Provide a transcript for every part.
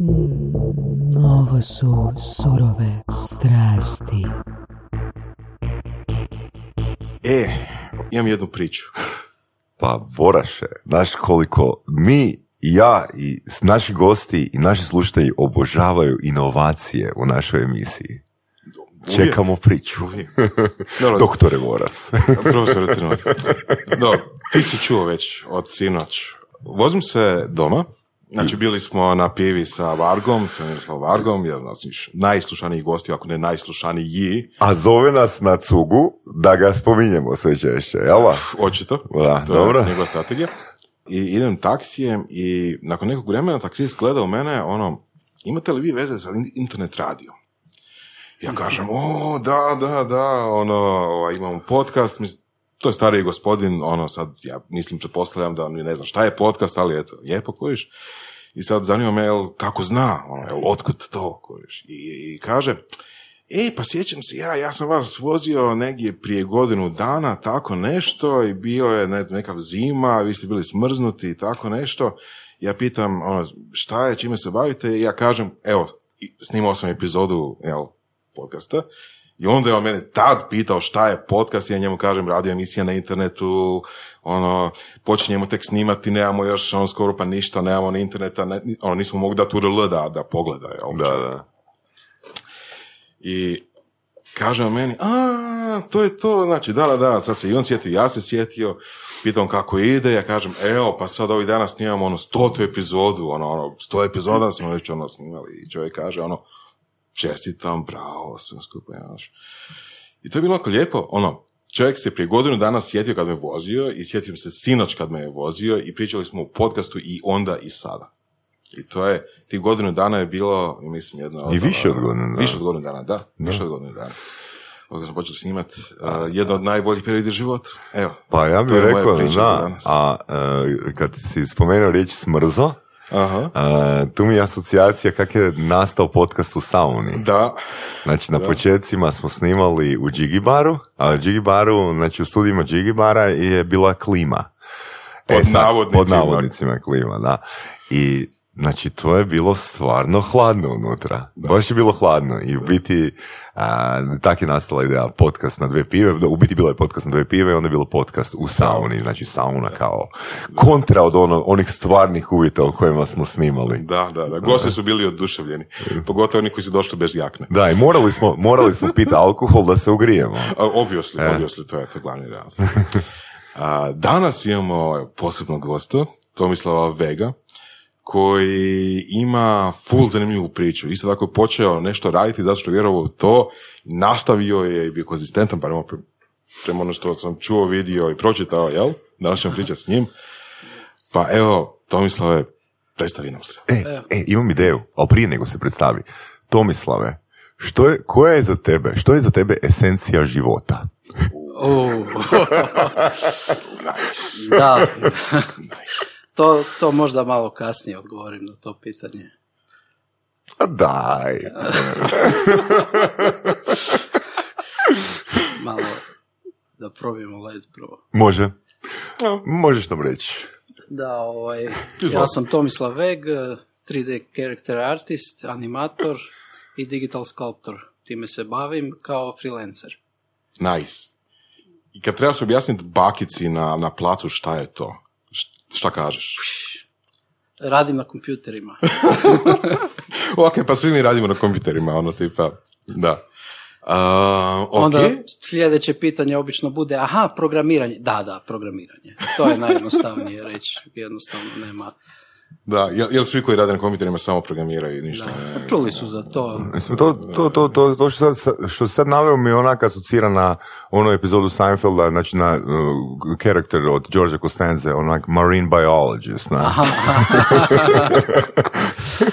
Mm, ovo su surove strasti. E, imam jednu priču. Pa Voraše, znaš koliko mi i ja i naši gosti i naši slušatelji obožavaju inovacije u našoj emisiji. Uvijek. Čekamo priču. Dobro, Doktore Voras. profesor. Dobro, ti si čuo već od sinoć. Vozim se doma, znači bili smo na pivi sa Vargom, sa Miroslavom Vargom, jedan od najslušanijih gosti, ako ne najslušaniji, A zove nas na cugu da ga spominjemo sve češće, jel da? očito. Da, to dobro. je njegova strategija. I idem taksijem i nakon nekog vremena taksist gleda u mene, ono, imate li vi veze sa in- internet radio? Ja kažem, o, da, da, da, ono, ovaj, imamo podcast, mislim, to je stariji gospodin, ono, sad, ja mislim, pretpostavljam da ne znam šta je podcast, ali eto, lijepo kojiš. I sad zanima me, jel, kako zna, ono, jel, otkud to, kojiš. I, I kaže, e, pa sjećam se ja, ja sam vas vozio negdje prije godinu dana, tako nešto, i bio je, ne znam, neka zima, vi ste bili smrznuti i tako nešto. Ja pitam, ono, šta je, čime se bavite, i ja kažem, evo, snimao sam epizodu, jel, podcasta, i onda je on mene tad pitao šta je podcast, i ja njemu kažem radio emisija na internetu, ono, počinjemo tek snimati, nemamo još on skoro pa ništa, nemamo ni interneta, ne, ono, nismo mogli dati URL da, da pogleda, jel, Da, da. I kaže on meni, a, to je to, znači, da, da, da, sad se i on sjetio, ja se sjetio, pitam kako ide, ja kažem, evo, pa sad ovih dana snimamo ono stotu epizodu, ono, ono, sto epizoda smo već ono snimali i čovjek kaže, ono, čestitam, bravo, sve skupa, znaš. I to je bilo onako lijepo, ono, čovjek se prije godinu dana sjetio kad me vozio i sjetio se sinoć kad me je vozio i pričali smo u podcastu i onda i sada. I to je, ti godinu dana je bilo, mislim, jedna od... I više od godinu dana. Više od godinu dana, da. Više od godinu dana. Od kad smo počeli snimati, uh, jedno od najboljih perioda u životu. Evo. Pa ja bih rekao, da, danas. a e, kad si spomenuo riječ smrzo, Aha. e, tu mi je asocijacija kak je nastao podcast u sauni. Da. Znači, na početcima smo snimali u Džigibaru, a u Džigibaru, znači u studijima Džigibara je bila klima. Pod sad, navodnicima. Pod navodnicima klima, da. I Znači, to je bilo stvarno hladno unutra. Baš je bilo hladno. I u biti, a, tak je nastala ideja podcast na dve pive. Da, U biti bilo je podcast na dve pive i onda je bilo podcast u sauni. Znači, sauna kao kontra od ono, onih stvarnih uvjeta u kojima smo snimali. Da, da, da. Gosti su bili oduševljeni. Pogotovo oni koji su došli bez jakne. Da, i morali smo, morali smo piti alkohol da se ugrijemo. Obviously, E. obviously, to je to glavni razlog. A, danas imamo posebnog gosta, Tomislava Vega, koji ima full zanimljivu priču. Isto tako je počeo nešto raditi zato što je vjerovao u to, nastavio je i bio konzistentan, pre- prema ono što sam čuo, vidio i pročitao, jel? Danas ćemo pričati s njim. Pa evo, Tomislave, predstavi nam se. E, e, imam ideju, ali prije nego se predstavi. Tomislave, što je, koja je za tebe, što je za tebe esencija života? U. da. To, to možda malo kasnije odgovorim na to pitanje. A daj. Malo da probijemo led prvo. Može. Možeš nam reći. Da, ovaj, ja sam Tomislav Veg, 3D character artist, animator i digital sculptor. Time se bavim kao freelancer. Nice. I kad trebaš objasniti bakici na, na placu šta je to, šta kažeš? Radim na kompjuterima. ok, pa svi mi radimo na kompjuterima, ono tipa, da. Uh, ok, Onda sljedeće pitanje obično bude, aha, programiranje. Da, da, programiranje. To je najjednostavnije reći. Jednostavno nema. Da, jel, jel svi koji rade na kompjuterima samo programiraju i ništa? Da. ne? Čuli su za to. Mislim, to, to, to, to, to što, sad, što sad naveo mi onak asocira na onu epizodu Seinfelda, znači na uh, karakter od Georgia Costanze, onak marine biologist. Na.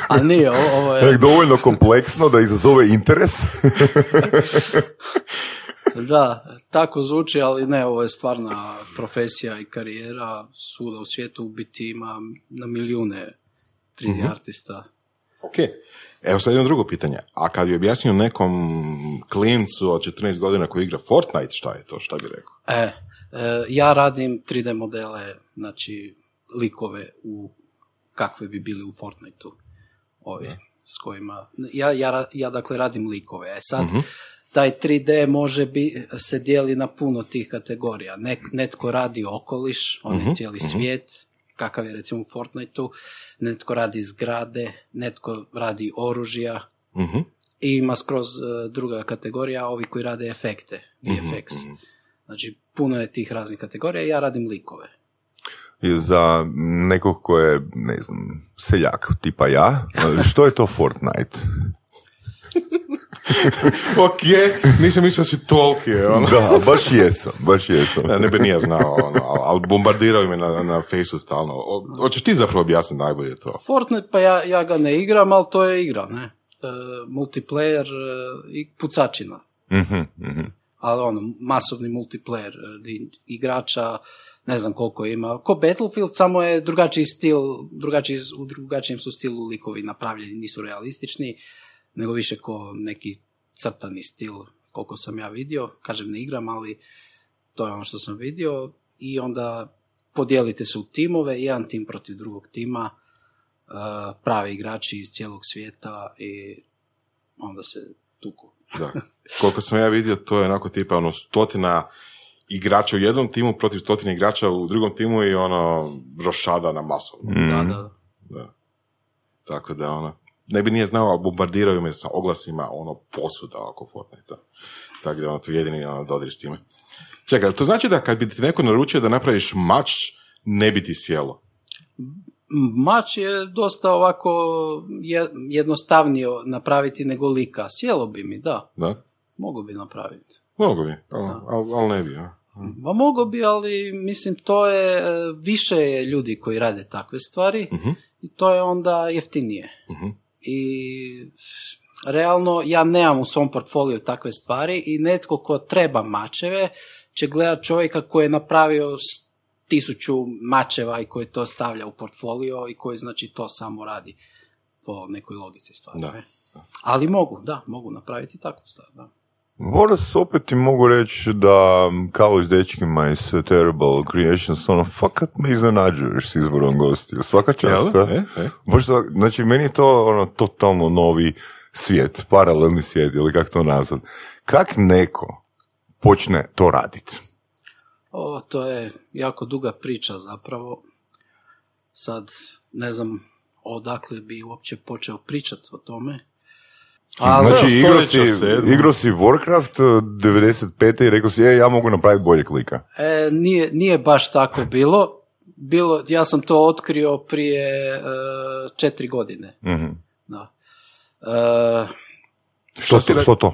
A nije, ovo je... Dovoljno kompleksno da izazove interes. Da, tako zvuči, ali ne, ovo je stvarna profesija i karijera. Svuda u svijetu u biti ima na milijune 3D artista. Ok. Evo sad jedno drugo pitanje. A kad bi objasnio nekom klincu od 14 godina koji igra Fortnite, šta je to, šta bi rekao? E, e, ja radim 3D modele, znači likove u kakve bi bili u Fortniteu. ovi s kojima, ja, ja, ja dakle radim likove, e sad Mhm. Taj 3D može bi, se dijeli na puno tih kategorija. Nek, netko radi okoliš, on Mhm, je cijeli mhm. svijet, kakav je recimo u Fortniteu, netko radi zgrade, netko radi oružja Mhm. i ima skroz e, druga kategorija, ovi koji rade efekte, VFX. Mhm. Znači, puno je tih raznih kategorija i ja radim likove. I za nekog ko je, ne znam, seljak, tipa ja, što je to Fortnite? ok, nisam mislio da si toliki, ono. Da, baš jesam, baš jesam. Ja, ne bi nije znao, ono, ali, bombardiraju me na, na fejsu stalno. Hoćeš ti zapravo objasniti najbolje to? Fortnite, pa ja, ja ga ne igram, ali to je igra, ne? E, multiplayer e, i pucačina. Mhm, mhm. ali ono, masovni multiplayer e, di igrača, ne znam koliko ima. Ko Battlefield, samo je drugačiji stil, drugačiji, u drugačijem su stilu likovi napravljeni, nisu realistični, nego više ko neki crtani stil, koliko sam ja vidio. Kažem, ne igram, ali to je ono što sam vidio. I onda podijelite se u timove, jedan tim protiv drugog tima, e, pravi igrači iz cijelog svijeta i onda se tuku. Da. Koliko sam ja vidio, to je onako tipa ono stotina igrača u jednom timu protiv stotine igrača u drugom timu i ono rošada na masovno. Mhm. Da, da. Da. Tako da ono, ne bi nije znao, ali bombardiraju me sa oglasima ono posuda oko Fortnite. Tako da ono, to je jedini ono, dodir s time. Čekaj, to znači da kad bi ti neko naručio da napraviš mač, ne bi ti sjelo? Mač je dosta ovako je- jednostavnije napraviti nego lika. Sjelo bi mi, da. Da? Mogu bi napraviti. Mogu bi, ali, ali, ali ne bi. a? Ma mogu bi, ali mislim to je više je ljudi koji rade takve stvari Mhm, i to je onda jeftinije. mhm. I realno ja nemam u svom portfoliju takve stvari i netko ko treba mačeve će gledat čovjeka koji je napravio tisuću mačeva i koji to stavlja u portfolio i koji znači to samo radi po nekoj logici stvari. Da. ne? Ali mogu, da, mogu napraviti takvu stvar, da. Boris, opet ti mogu reći da kao s dečkima iz Terrible Creations, ono, fakat me iznenađuješ s izborom gostiju. Svaka čast? E, e. Baš znači, meni je to ono, totalno novi svijet, paralelni svijet, ili kako to nazvat. Kak neko počne to raditi? O, to je jako duga priča zapravo. Sad ne znam odakle bi uopće počeo pričati o tome. Ali, znači, evo, igrao si, igrao si Warcraft eh, 95. i rekao si, e, ja mogu napraviti bolje klika. E, nije, nije baš tako bilo. bilo. Ja sam to otkrio prije e, četiri godine. Mhm. Da. E, Što, si to, što to?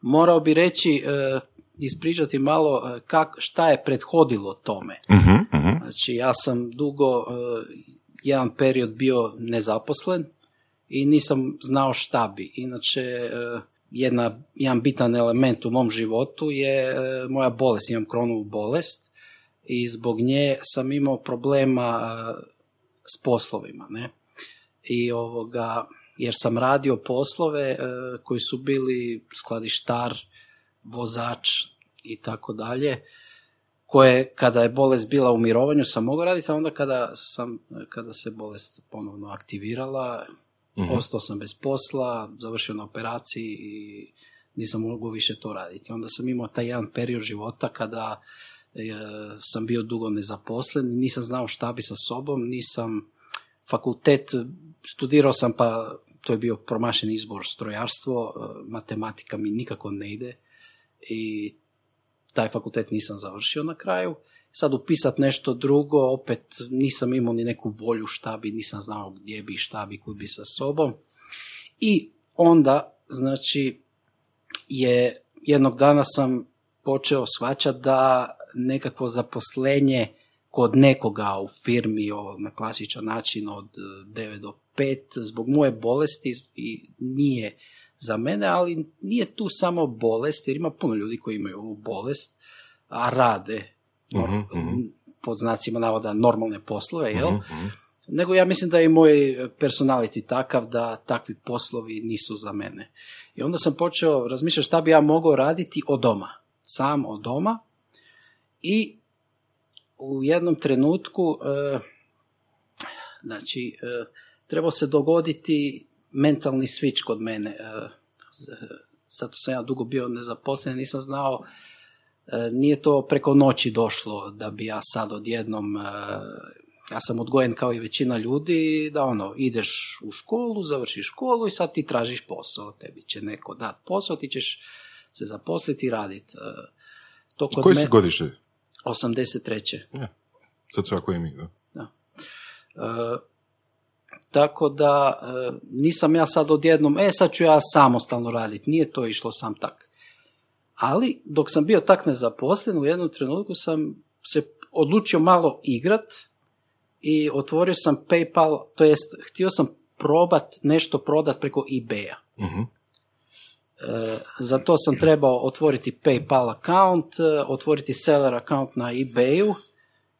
morao bi reći, e, ispričati malo kak, šta je prethodilo tome. Mhm, mhm. Znači, ja sam dugo, jedan period bio nezaposlen i nisam znao šta bi. Inače, e, jedna, jedan bitan element u mom životu je e, moja bolest, imam kronovu bolest i zbog nje sam imao problema e, s poslovima, ne? I ovoga, jer sam radio poslove koji su bili skladištar, vozač i tako dalje, koje kada je bolest bila u mirovanju sam mogao raditi, a onda kada, sam, kada se bolest ponovno aktivirala, Mhm. ostao sam bez posla, završio na operaciji i nisam mogao više to raditi. Onda sam imao taj jedan period života kada e, sam bio dugo nezaposlen, nisam znao šta bi sa sobom, nisam fakultet, studirao sam pa to je bio promašen izbor strojarstvo, e, matematika mi nikako ne ide i taj fakultet nisam završio na kraju. Sad upisat nešto drugo, opet nisam imao ni neku volju šta bi, nisam znao gdje bi, šta bi, kud bi sa sobom. I onda, znači, je jednog dana sam počeo shvaćati da nekakvo zaposlenje kod nekoga u firmi ovo, na klasičan način od eh, 9 do 5 zbog moje bolesti i nije za mene, ali nije tu samo bolest, jer ima puno ljudi koji imaju ovu bolest, a rade nor- Mhm, mhm. pod znacima navoda normalne poslove, jel? Mhm. Nego ja mislim da je i moj personality takav da takvi poslovi nisu za mene. I onda sam počeo razmišljati šta bi ja mogao raditi od doma. Sam od doma. I u jednom trenutku, e, znači, e, trebao se dogoditi mentalni switch kod mene. E, Zato sam ja dugo bio nezaposlen, nisam znao, nije to preko noći došlo da bi ja sad odjednom, e, ja sam odgojen kao i većina ljudi, da ono, ideš u školu, završiš školu i sad ti tražiš posao, tebi će neko dati posao, ti ćeš se zaposliti i raditi. E, To kod Koji me- si godište? 83. Sad sve ako i mi, da. E, tako da e, nisam ja sad odjednom, e sad ću ja samostalno raditi, nije to išlo sam tak. Ali dok sam bio tak nezaposlen, u jednom trenutku sam se odlučio malo igrat i otvorio sam PayPal, to jest htio sam probat nešto prodat preko eBaya. Mhm. E, za to sam trebao otvoriti PayPal account, e, otvoriti seller account na eBayu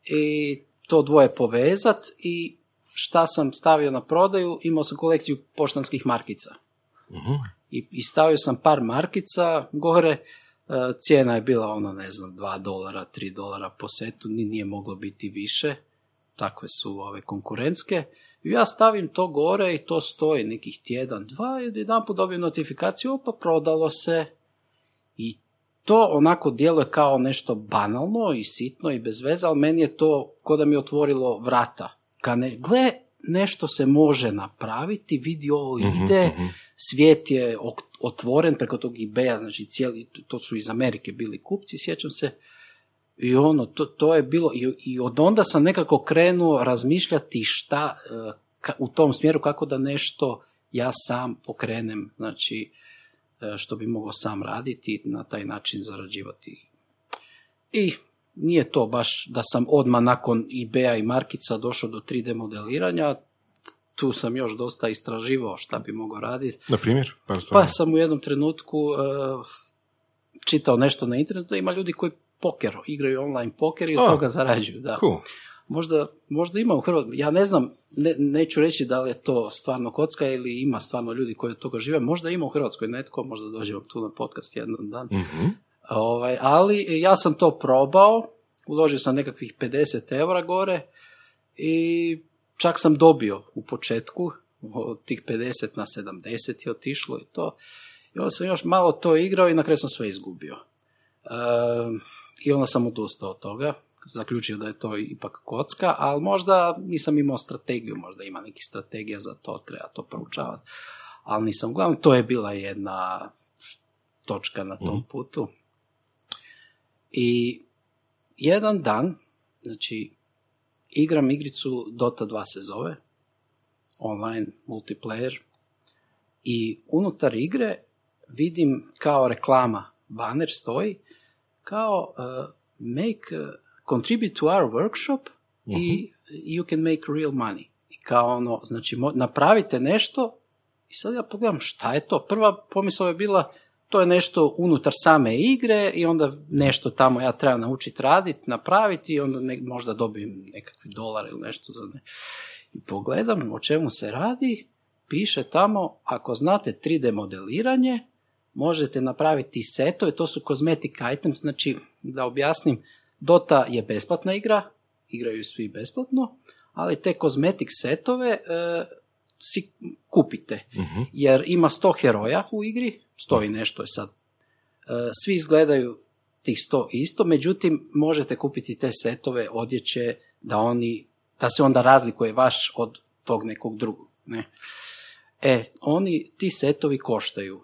i to dvoje povezat i šta sam stavio na prodaju, imao sam kolekciju poštanskih markica. Mhm. I, I stavio sam par markica gore, cijena je bila ono, ne znam, 2 dolara, 3 dolara po setu, ni nije moglo biti više, takve su ove konkurentske. I ja stavim to gore i to stoji nekih tjedan, dva i jedan put dobijem notifikaciju, opa, prodalo se. I to onako djeluje kao nešto banalno i sitno i bez veze, ali meni je to ko da mi je otvorilo vrata. Ka ne, gle, nešto se može napraviti, vidi ovo Mhm, ide, mhm. Svijet je otvoren preko tog eBaya, znači cijeli, to su iz Amerike bili kupci, sjećam se, i ono, to, to je bilo, i, i od onda sam nekako krenuo razmišljati šta, e, ka- u tom smjeru kako da nešto ja sam pokrenem, znači, e, što bi mogao sam raditi na taj način zarađivati. I nije to baš da sam odmah nakon eBaya i markica došao do 3D modeliranja, tu sam još dosta istraživao šta bi mogao raditi. Na primjer. Pa sam u jednom trenutku e, čitao nešto na internetu da ima ljudi koji poker, igraju online poker i od A. toga zarađuju. Da. Cool. Možda, možda ima u Hrvatskoj, ja ne znam, ne, neću reći da li je to stvarno kocka ili ima stvarno ljudi koji od toga žive, možda ima u Hrvatskoj netko, možda dođemo tu na podcast jedan dan. Mhm. Ovaj, ali ja sam to probao, uložio sam nekakvih 50 eura gore i čak sam dobio u početku, od tih 50 na 70 je otišlo i to. I onda sam još malo to igrao i na kraju sam sve izgubio. Ehm, I onda sam odustao od toga, zaključio da je to ipak kocka, ali možda nisam imao strategiju, možda ima nekih strategija za to, treba to proučavati. Ali nisam, uglavnom to je bila jedna točka na tom Mhm. putu. I jedan dan, znači, igram igricu Dota 2 se zove, online multiplayer, i unutar igre vidim kao reklama, banner stoji, kao uh, make, uh, contribute to our workshop i you can make real money. I kao ono, znači, mo- napravite nešto i sad ja pogledam šta je to. Prva pomisao je bila, to je nešto unutar same igre i onda nešto tamo ja trebam naučiti raditi, napraviti i onda ne, možda dobijem nekakvi dolar ili nešto za ne. I pogledam o čemu se radi, piše tamo, ako znate 3D modeliranje, možete napraviti setove, to su cosmetic items, znači da objasnim, Dota je besplatna igra, igraju svi besplatno, ali te cosmetic setove e, si kupite Mhm. jer ima 100 heroja u igri, 100 i nešto je sad. E, Svi izgledaju tih 100 isto, međutim možete kupiti te setove odjeće da oni, da se onda razlikuje vaš od tog nekog drugog. Ne? E, oni, ti setovi koštaju.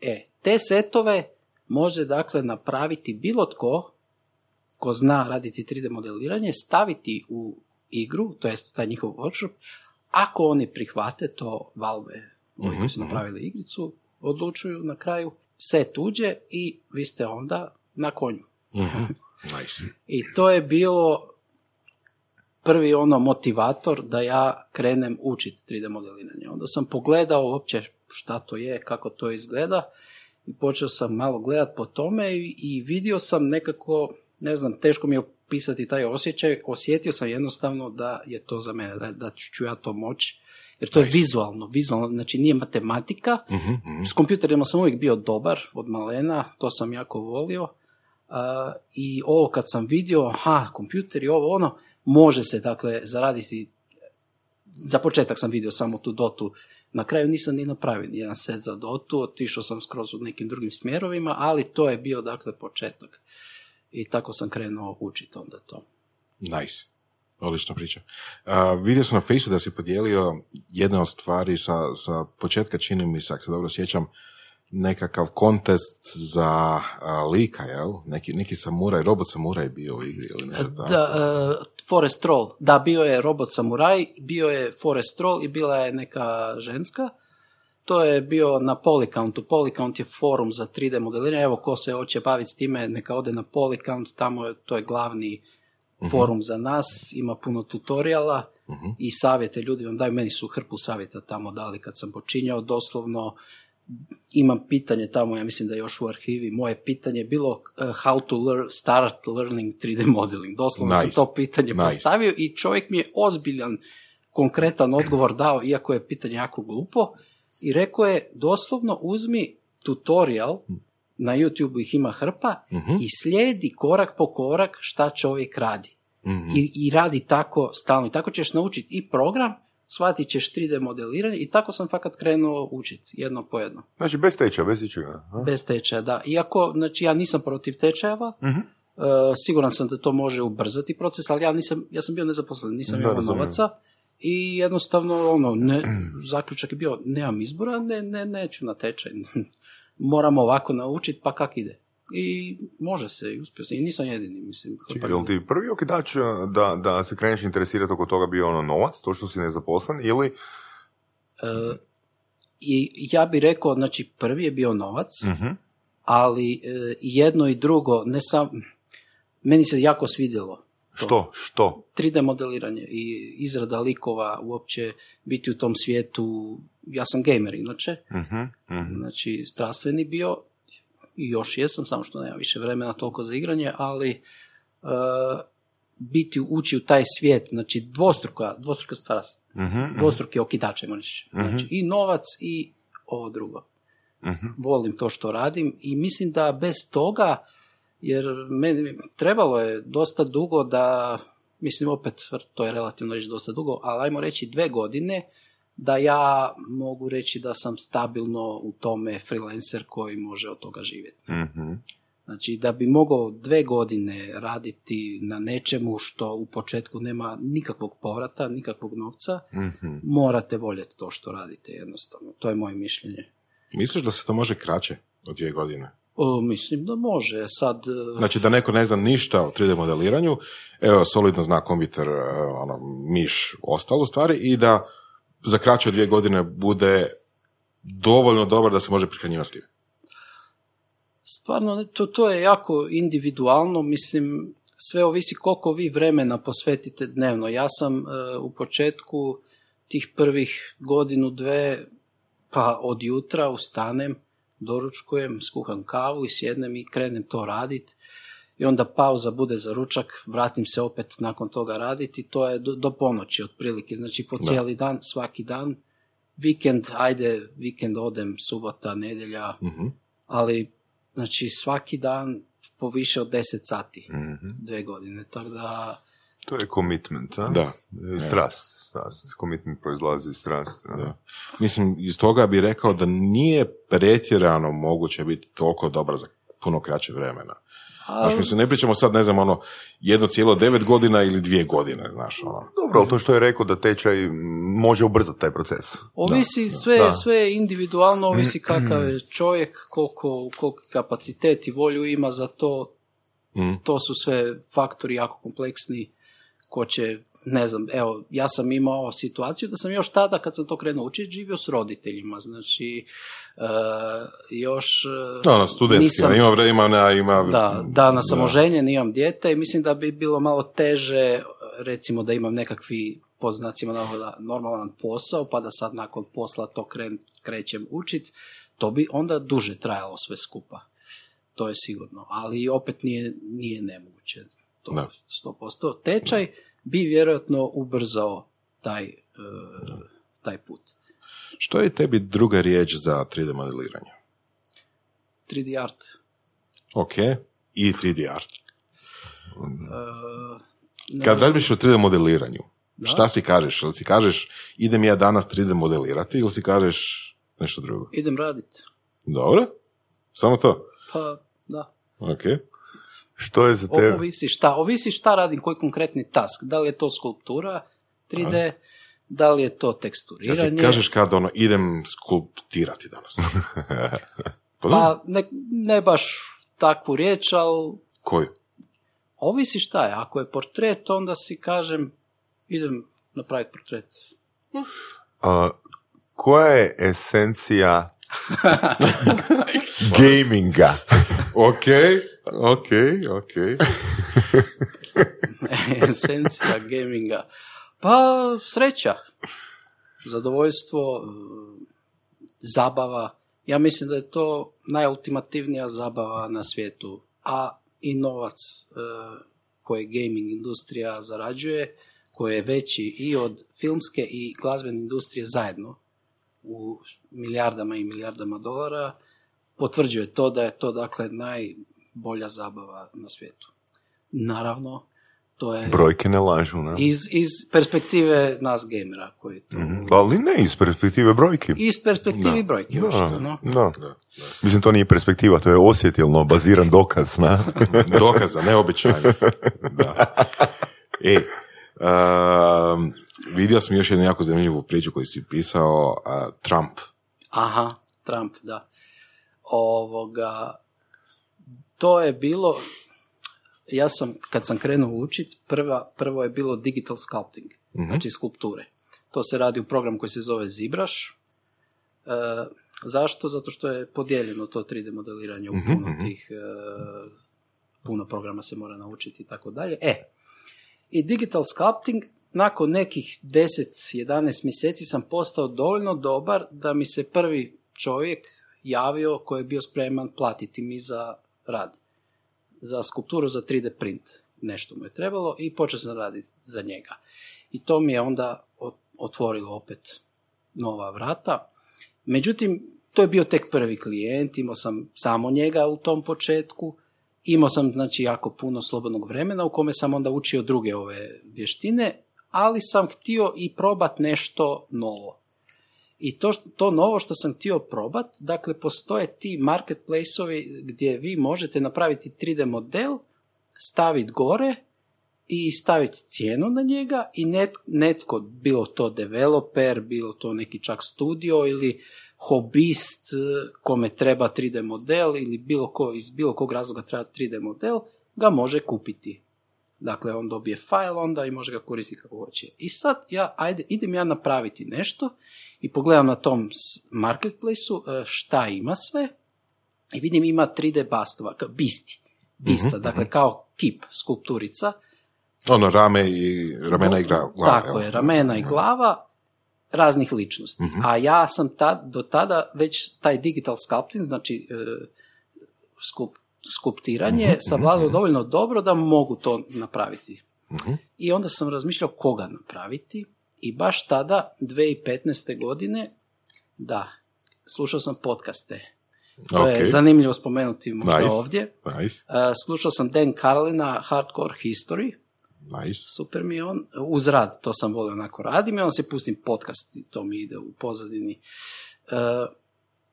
E, te setove može dakle napraviti bilo tko ko zna raditi 3D modeliranje, staviti u igru, to jest taj njihov workshop, ako oni prihvate to Valve, koji su Mhm, mhm. napravili igricu, odlučuju na kraju, set uđe i vi ste onda na konju. Mhm. Nice. I to je bilo prvi ono motivator da ja krenem učiti 3D modeliranje. Onda sam pogledao uopće šta to je, kako to izgleda i počeo sam malo gledat po tome i, i vidio sam nekako, ne znam, teško mi je opisati taj osjećaj, osjetio sam jednostavno da je to za mene, da, da ću ja to moći, jer to je vizualno, vizualno, znači nije matematika, mhm. s kompjuterima sam uvijek bio dobar od malena, to sam jako volio. A, I ovo kad sam vidio, aha, kompjuter i ovo ono, može se dakle zaraditi, za početak sam vidio samo tu dotu Na kraju nisam ni napravio jedan set za dotu, otišao sam skroz u nekim drugim smjerovima, ali to je bio dakle početak. I tako sam krenuo učiti onda to. Nice. Odlična priča. A, vidio sam na Facebooku da si podijelio jedne od stvari sa, sa početka, čini mi se, ako se dobro sjećam, nekakav kontest za a, lika, jel? Neki, neki samuraj, robot samuraj bio u igri ili nešto tako. Da, e, Forest Troll. Da, bio je robot samuraj, bio je Forest Troll i bila je neka ženska. To je bio na Polycountu. Polycount je forum za 3D modeliranje. Evo, ko se hoće baviti s time, neka ode na Polycount. Tamo je, to je glavni forum za nas. Ima puno tutoriala Mhm. i savjete. Ljudi vam daju, meni su hrpu savjeta tamo dali kad sam počinjao. Doslovno imam pitanje tamo, ja mislim da je još u arhivi, moje pitanje je bilo uh, how to learn, start learning 3D modeling. Doslovno sam Nice. to pitanje Nice. postavio i čovjek mi je ozbiljan, konkretan odgovor dao, iako je pitanje jako glupo, i rekao je doslovno uzmi tutorial, na YouTube ih ima hrpa, Mhm. i slijedi korak po korak šta čovjek radi. Mhm. I, I radi tako stalno. I tako ćeš naučiti i program, shvatit ćeš 3D modeliranje i tako sam fakat krenuo učiti, jedno po jedno. Znači, bez tečaja, bez ičega. Bez tečaja, da. Iako, znači, ja nisam protiv tečajeva, Mhm. e, siguran sam da to može ubrzati proces, ali ja nisam, ja sam bio nezaposlen, nisam Da, imao razumijem. novaca i jednostavno, ono, ne, zaključak je bio, nemam izbora, ne, ne, neću na tečaj. Moram ovako naučiti, pa kak ide. I može se, i uspio sam. I nisam jedini, mislim. Čekaj, jel ti prvi okidač uh, da, da se kreneš interesirati oko toga bio ono novac, to što si nezaposlen, ili... E, I ja bih rekao, znači, prvi je bio novac, Mhm. ali e, i jedno i drugo, ne sam, meni se jako svidjelo. to. Što? Što? 3D modeliranje i izrada likova, uopće biti u tom svijetu, ja sam gamer inače, Mhm, mhm. znači strastveni bio i još jesam, samo što nemam više vremena toliko za igranje, ali e, biti ući u taj svijet, znači dvostruka, dvostruka strast, Mhm, mhm. dvostruki okidač, ajmo reći. Znači i novac i ovo drugo. Volim to što radim i mislim da bez toga, jer meni trebalo je dosta dugo da, mislim opet, to je relativno reći dosta dugo, ali ajmo reći dve godine, da ja mogu reći da sam stabilno u tome freelancer koji može od toga živjeti. Mhm. Znači, da bi mogao dve godine raditi na nečemu što u početku nema nikakvog povrata, nikakvog novca, Mhm. morate voljeti to što radite jednostavno. To je moje mišljenje. Misliš da se to može kraće od dvije godine? O, mislim da može. Sad, e, Znači da neko ne zna ništa o 3D modeliranju, evo, solidno zna kompjuter, e, ono, miš, ostalo stvari i da za kraće od dvije godine bude dovoljno dobar da se može prihranjivati stvarno, to, to je jako individualno. Mislim, sve ovisi koliko vi vremena posvetite dnevno. Ja sam e, u početku tih prvih godinu, dve, pa od jutra ustanem, doručkujem, skuham kavu i sjednem i krenem to raditi. I onda pauza bude za ručak, vratim se opet nakon toga raditi. To je do, do ponoći otprilike. Znači po Da. cijeli dan, svaki dan. Vikend, ajde, vikend odem, subota, nedjelja, Mhm. ali znači svaki dan po više od 10 sati, Mhm. dve godine. Tako da, To je commitment, a? Da. I Strast, strast. Commitment proizlazi iz strasti. Da. Mislim, iz toga bi rekao da nije pretjerano moguće biti toliko dobar za puno kraće vremena. Znaš, a, mislim, ne pričamo sad, ne znam, ono, 1,9 godina ili dvije godine, znaš, ono. Dobro, ali to što je rekao da tečaj može ubrzati taj proces. ovisi sve, da. sve individualno, ovisi kakav je čovjek, koliko, koliko kapacitet i volju ima za to. Mm. To su sve faktori jako kompleksni ko će, ne znam, evo, ja sam imao situaciju da sam još tada, kad sam to krenuo učiti, živio s roditeljima, znači, e, još... e, Ono, studentski, nisam- ima vremena, ima... Da, da, sam oženjen, imam dijete i mislim da bi bilo malo teže, recimo da imam nekakvi pod znacima navoda normalan posao, pa da sad nakon posla to kren, krećem učit, to bi onda duže trajalo sve skupa. To je sigurno, ali opet nije, nije nemoguće. To Da. 100%. Tečaj bi vjerojatno ubrzao taj, e, taj put. Što je tebi druga riječ za 3D modeliranje? 3D art. Ok, i 3D art. E, ne Kad razmišljaš o 3D modeliranju, Da. Šta si kažeš? Ili si kažeš idem ja danas 3D modelirati ili si kažeš nešto drugo? Idem raditi. Dobro? Samo to? Pa, da. Ok. Što je za tebe? Ovisi šta, ovisi šta radim, koji konkretni task. Da li je to skulptura 3D, da li je to Ja teksturiranje. si kažeš kad ono, idem skulptirati danas. Pa, Pa ne, ne baš takvu riječ, ali koju? ovisi šta je. Ako je portret, onda si kažem idem napraviti portret. A, koja je esencija gaminga? Ok, ok, ok. Esencija gaminga. Pa sreća, zadovoljstvo, zabava. Ja mislim da je to najultimativnija zabava na svijetu. A i novac e, koji gaming industrija zarađuje, koji je veći i od filmske i glazbene industrije zajedno u milijardama i milijardama dolara, potvrđuje to da je to dakle najbolja zabava na svijetu. Naravno, to je Brojke ne lažu, ne? iz, iz perspektive nas gamera koji to... Mhm. Ali ne iz perspektive brojki. Iz perspektive Da. brojke, Da, očito, no. da. Da, da. Mislim, to nije perspektiva, to je osjetilno baziran dokaz, ne? Dokaza, ne običajno. Da. E, um, vidio sam još jednu jako zanimljivu priču koju si pisao, a, Trump. Aha, Trump, da. Ovoga, to je bilo, ja sam, kad sam krenuo učit, prva, prvo je bilo digital sculpting, Mhm. znači skulpture. To se radi u program koji se zove ZBrush. E, zašto? Zato što je podijeljeno to 3D modeliranje u Mhm, puno mhm. tih, e, puno programa se mora naučiti i tako dalje. E, i digital sculpting, nakon nekih 10-11 mjeseci sam postao dovoljno dobar da mi se prvi čovjek javio koji je bio spreman platiti mi za rad. Za skulpturu za 3D print. Nešto mu je trebalo i počeo sam raditi za njega. I to mi je onda otvorilo opet nova vrata. Međutim, to je bio tek prvi klijent, imao sam samo njega u tom početku, imao sam znači jako puno slobodnog vremena u kome sam onda učio druge ove vještine, ali sam htio i probat nešto novo. I to, to novo što sam htio probat, dakle postoje ti marketplace-ovi gdje vi možete napraviti 3D model, staviti gore i staviti cijenu na njega i net, netko, bilo to developer, bilo to neki čak studio ili hobist eh, kome treba 3D model ili bilo ko, iz bilo kog razloga treba 3D model, ga može kupiti. Dakle, on dobije file onda i može ga koristiti kako hoće. I sad ja, ajde, idem ja napraviti nešto i pogledam na tom marketplaceu eh, šta ima sve i vidim ima 3D bastova, bisti. Bista, Mhm, dakle kao kip, skulpturica, Ono, rame i, ramena i glava. tako je, ramena i glava raznih ličnosti. Mhm. A ja sam tad, do tada već taj digital sculpting, znači e, skup, skulptiranje, Mhm, savladao mhm. dovoljno dobro da mogu to napraviti. Mhm. I onda sam razmišljao koga napraviti i baš tada, 2015. godine, da, slušao sam podcaste. To je Ok. zanimljivo spomenuti možda Nice. ovdje. Nice, E, slušao sam Dan Carlina, Hardcore History, nice. super mi je on, uz rad, to sam volio onako radim i onda se pustim podcast i to mi ide u pozadini. E,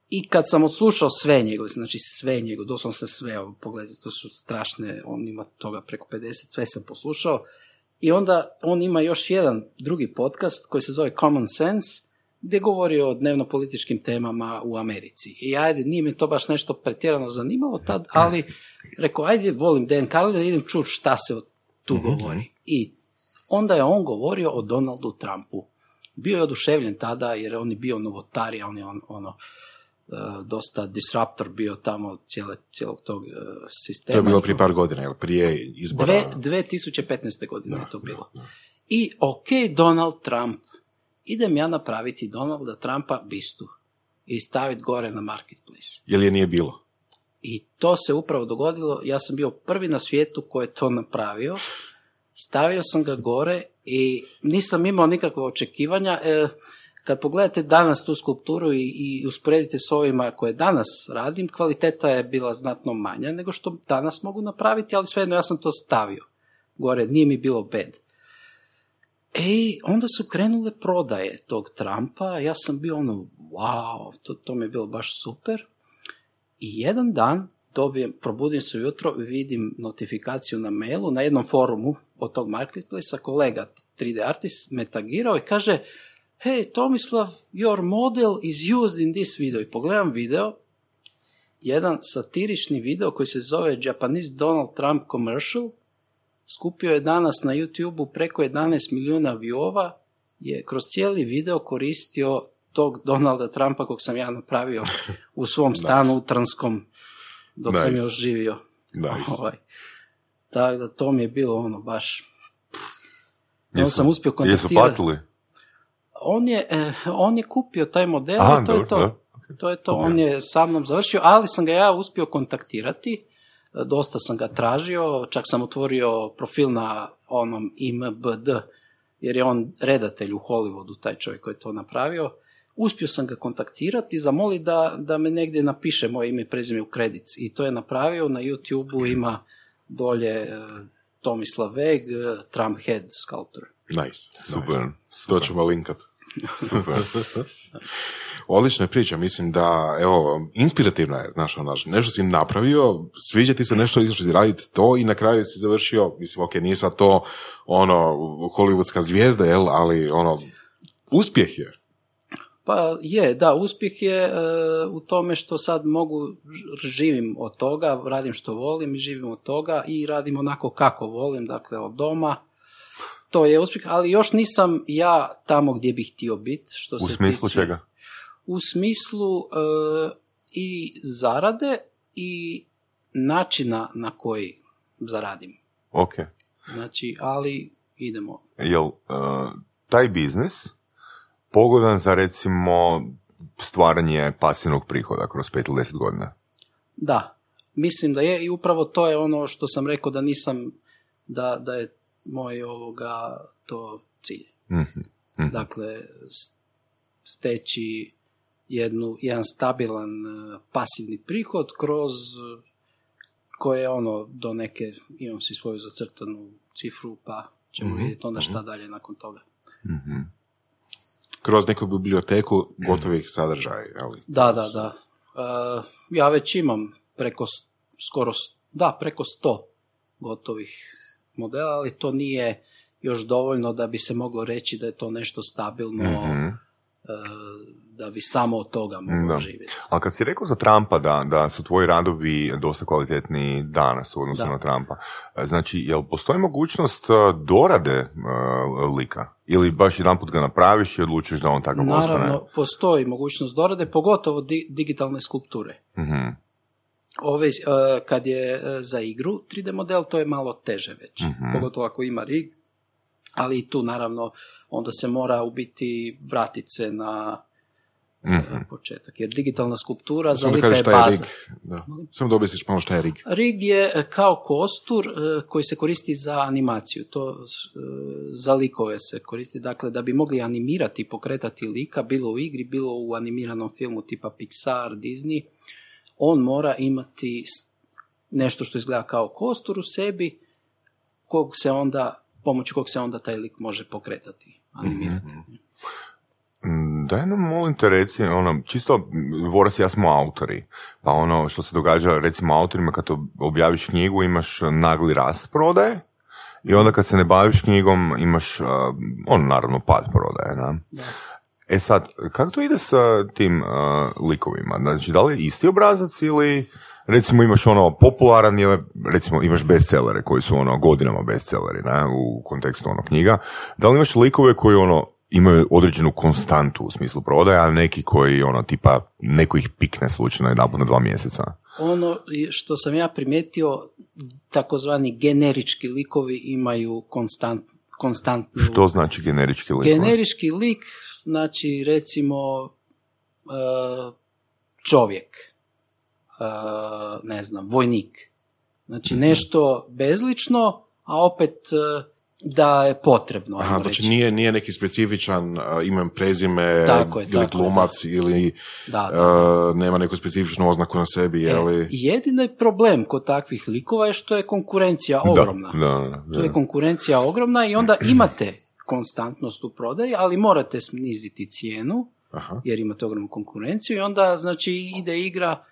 I kad sam odslušao sve njegove, znači sve njegove, doslovno se sve, pogledajte, to su strašne, on ima toga preko 50, sve sam poslušao. I onda on ima još jedan drugi podcast koji se zove Common Sense, gdje govori o dnevno-političkim temama u Americi. I ajde, nije me to baš nešto pretjerano zanimalo tad, ali rekao, ajde, volim Dan Carlin, idem čuti šta se tu Mhm. govori. I onda je on govorio o Donaldu Trumpu. Bio je oduševljen tada jer on je bio novotarija, on je on, ono, dosta disruptor bio tamo cijele, cijelog tog e, sistema. To je bilo prije par godina, jel? Prije izbora. Dve, 2015. godine Da, je to bilo. da, da. I ok, Donald Trump. Idem ja napraviti Donalda Trumpa bistu i staviti gore na marketplace. Jel je nije bilo? I to se upravo dogodilo. Ja sam bio prvi na svijetu koji je to napravio. Stavio sam ga gore i nisam imao nikakve očekivanja. E, kad pogledate danas tu skulpturu i, i usporedite s ovima koje danas radim, kvaliteta je bila znatno manja nego što danas mogu napraviti, ali svejedno ja sam to stavio gore, nije mi bilo bed. I onda su krenule prodaje tog Trumpa, ja sam bio ono, wow, to, to mi je bilo baš super. I jedan dan dobijem, probudim se ujutro i vidim notifikaciju na mailu na jednom forumu od tog marketplacea, kolega 3D artist me tagirao i kaže hey Tomislav, your model is used in this video. I pogledam video, jedan satirični video koji se zove Japanese Donald Trump commercial, skupio je danas na YouTube-u preko 11 milijuna viova, je kroz cijeli video koristio tog Donalda Trumpa kog sam ja napravio u svom stanu u Trnskom dok sam još živio. Nice. Ovaj. Tako da to mi je bilo ono baš... Onda Jesu- sam uspio Jesu kontaktirati. On je, eh, on je kupio taj model Aha, i to je to. da. To je to, on je sa mnom završio, ali sam ga ja uspio kontaktirati, E, dosta sam ga tražio, čak sam otvorio profil na onom IMBD, jer je on redatelj u Hollywoodu, taj čovjek koji je to napravio. Uspio sam ga kontaktirati i zamoli da, da me negdje napiše moje ime i prezime u kredic. I to je napravio, na YouTube-u ima dolje e, Tomislav Veg, Trump Head Sculptor. Nice. Super. nice. To ćemo linkat. Super. Odlična je priča, mislim da, evo, inspirativna je, znaš, ono, nešto si napravio, sviđa ti se nešto, išao si raditi to i na kraju si završio, mislim, ok, nije sad to, ono, hollywoodska zvijezda, jel, ali, ono, uspjeh je. Pa je, da, uspjeh je e, u tome što sad mogu, živim od toga, radim što volim i živim od toga i radim onako kako volim, dakle od doma. To je uspjeh, ali još nisam ja tamo gdje bih htio biti. Što U se smislu tiče- čega? U smislu e, i zarade i načina na koji zaradim. Ok. Znači, ali idemo. Jel uh, taj biznis pogodan za recimo stvaranje pasivnog prihoda kroz 5 ili 10 godina? Da, mislim da je i upravo to je ono što sam rekao da nisam, da, da je moj ovoga to cilj. Mhm, mhm. Dakle, steći jednu, jedan stabilan e, pasivni prihod kroz koje ono do neke, imam si svoju zacrtanu cifru pa ćemo Mhm, vidjeti onda šta dalje nakon toga. Mhm. Kroz neku biblioteku gotovih sadržaja, ali... Da, da, da. E, ja već imam preko skoro, da, preko sto gotovih modela, ali to nije još dovoljno da bi se moglo reći da je to nešto stabilno, Mhm. e, da bi samo od toga moglo Da. živjeti. Ali kad si rekao za Trumpa da, da su tvoji radovi dosta kvalitetni danas u odnosu Da. na Trumpa, e, znači, jel postoji mogućnost e, dorade e, lika? Ili baš jedan put ga napraviš i odlučiš da on takav ostane? Naravno, postoji mogućnost dorade, pogotovo di- digitalne skulpture. Mhm. Ove, e, kad je e, za igru 3D model, to je malo teže već, Mhm. pogotovo ako ima rig, ali i tu naravno onda se mora u biti vratit se na Mhm. početak, jer digitalna skulptura za lika je baza. rig. Da. Samo da objasniš malo šta je rig. Rig je kao kostur koji se koristi za animaciju, to za likove se koristi, dakle da bi mogli animirati i pokretati lika, bilo u igri, bilo u animiranom filmu tipa Pixar, Disney, on mora imati nešto što izgleda kao kostur u sebi, kog se onda, pomoću kog se onda taj lik može pokretati, animirati. Mm, Daj nam molim te reci, ono, čisto, Voras i ja smo autori, pa ono što se događa recimo autorima kad ob- objaviš knjigu imaš nagli rast prodaje i onda kad se ne baviš knjigom imaš, uh, on naravno pad prodaje, da? Da. E sad, kako to ide sa tim uh, likovima? Znači, da li isti obrazac ili recimo imaš ono popularan ili recimo imaš bestsellere koji su ono godinama bestselleri ne, u kontekstu ono knjiga. Da li imaš likove koji ono imaju određenu konstantu u smislu prodaja, a neki koji ono tipa neko ih pikne slučajno jedanput na dva mjeseca? Ono što sam ja primijetio, takozvani generički likovi imaju konstant, konstantnu... Što znači generički likove? Generički lik, znači recimo e, čovjek, e, ne znam, vojnik. Znači Mhm. nešto bezlično, a opet e, da je potrebno. Aha, znači reći. nije, nije neki specifičan imen, prezime Tako je, ili tako je, glumac ili Da, da. uh, nema neku specifičnu oznaku na sebi, E, je li... jedini problem kod takvih likova je što je konkurencija ogromna. Da, da, da. Tu je konkurencija ogromna i onda imate konstantnost u prodaji, ali morate sniziti cijenu, Aha. jer imate ogromnu konkurenciju i onda znači ide igra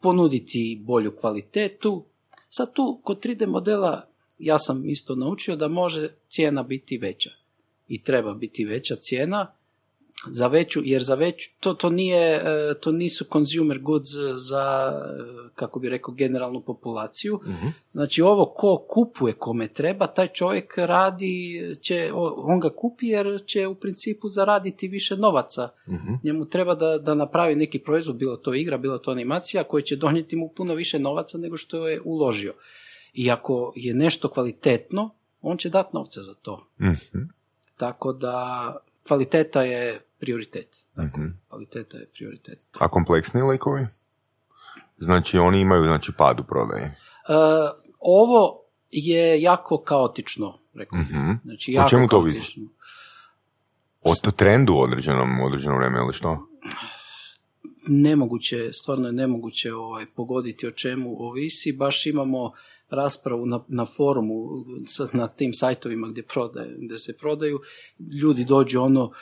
ponuditi bolju kvalitetu. Sad tu kod 3D modela ja sam isto naučio da može cijena biti veća i treba biti veća cijena za veću, jer za veću, to, to, nije, e, to nisu consumer goods za, e, kako bi rekao, generalnu populaciju. Mhm. Znači ovo ko kupuje kome treba, taj čovjek radi, će, on ga kupi jer će u principu zaraditi više novaca. Mhm. Njemu treba da, da napravi neki proizvod, bilo to igra, bilo to animacija, koji će donijeti mu puno više novaca nego što je uložio. I ako je nešto kvalitetno, on će dati novce za to. Mhm, Tako da kvaliteta je prioritet. Mhm. kvaliteta je prioritet. A kompleksni likovi? Znači oni imaju znači pad u prodaji. E, ovo je jako kaotično, rekao bih. Mhm. Znači, jako čemu to kaotično. O to trendu u određenom, u određeno vrijeme ili što? nemoguće, stvarno je nemoguće ovaj, pogoditi o čemu ovisi. Baš imamo raspravu na, na forumu, sa- na tim sajtovima gdje, prodaje, gdje se prodaju. Ljudi dođu ono,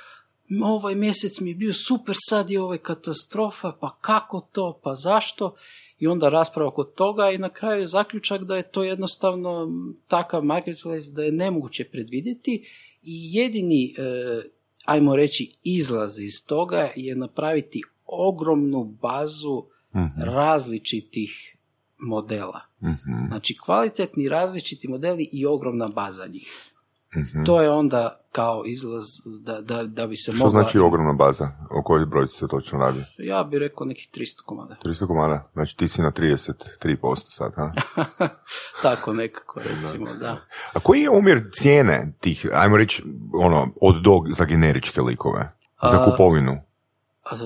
ovaj mjesec mi je bio super, sad je ovaj katastrofa, pa kako to, pa zašto? I onda rasprava kod toga i na kraju je zaključak da je to jednostavno takav marketplace da je nemoguće predvidjeti i jedini, e, ajmo reći, izlaz iz toga je napraviti ogromnu bazu Mhm, različitih modela. mhm, Znači kvalitetni različiti modeli i ogromna baza njih. Mhm. To je onda kao izlaz da, da, da bi se Što mogla... znači ogromna baza? O kojoj brojci se točno radi? Ja bih rekao nekih 300 komada. 300 komada? Znači ti si na 33% sad, ha? Tako nekako recimo, da. A koji je omjer cijene tih, ajmo reći, ono, od do za generičke likove? Za A- kupovinu? E,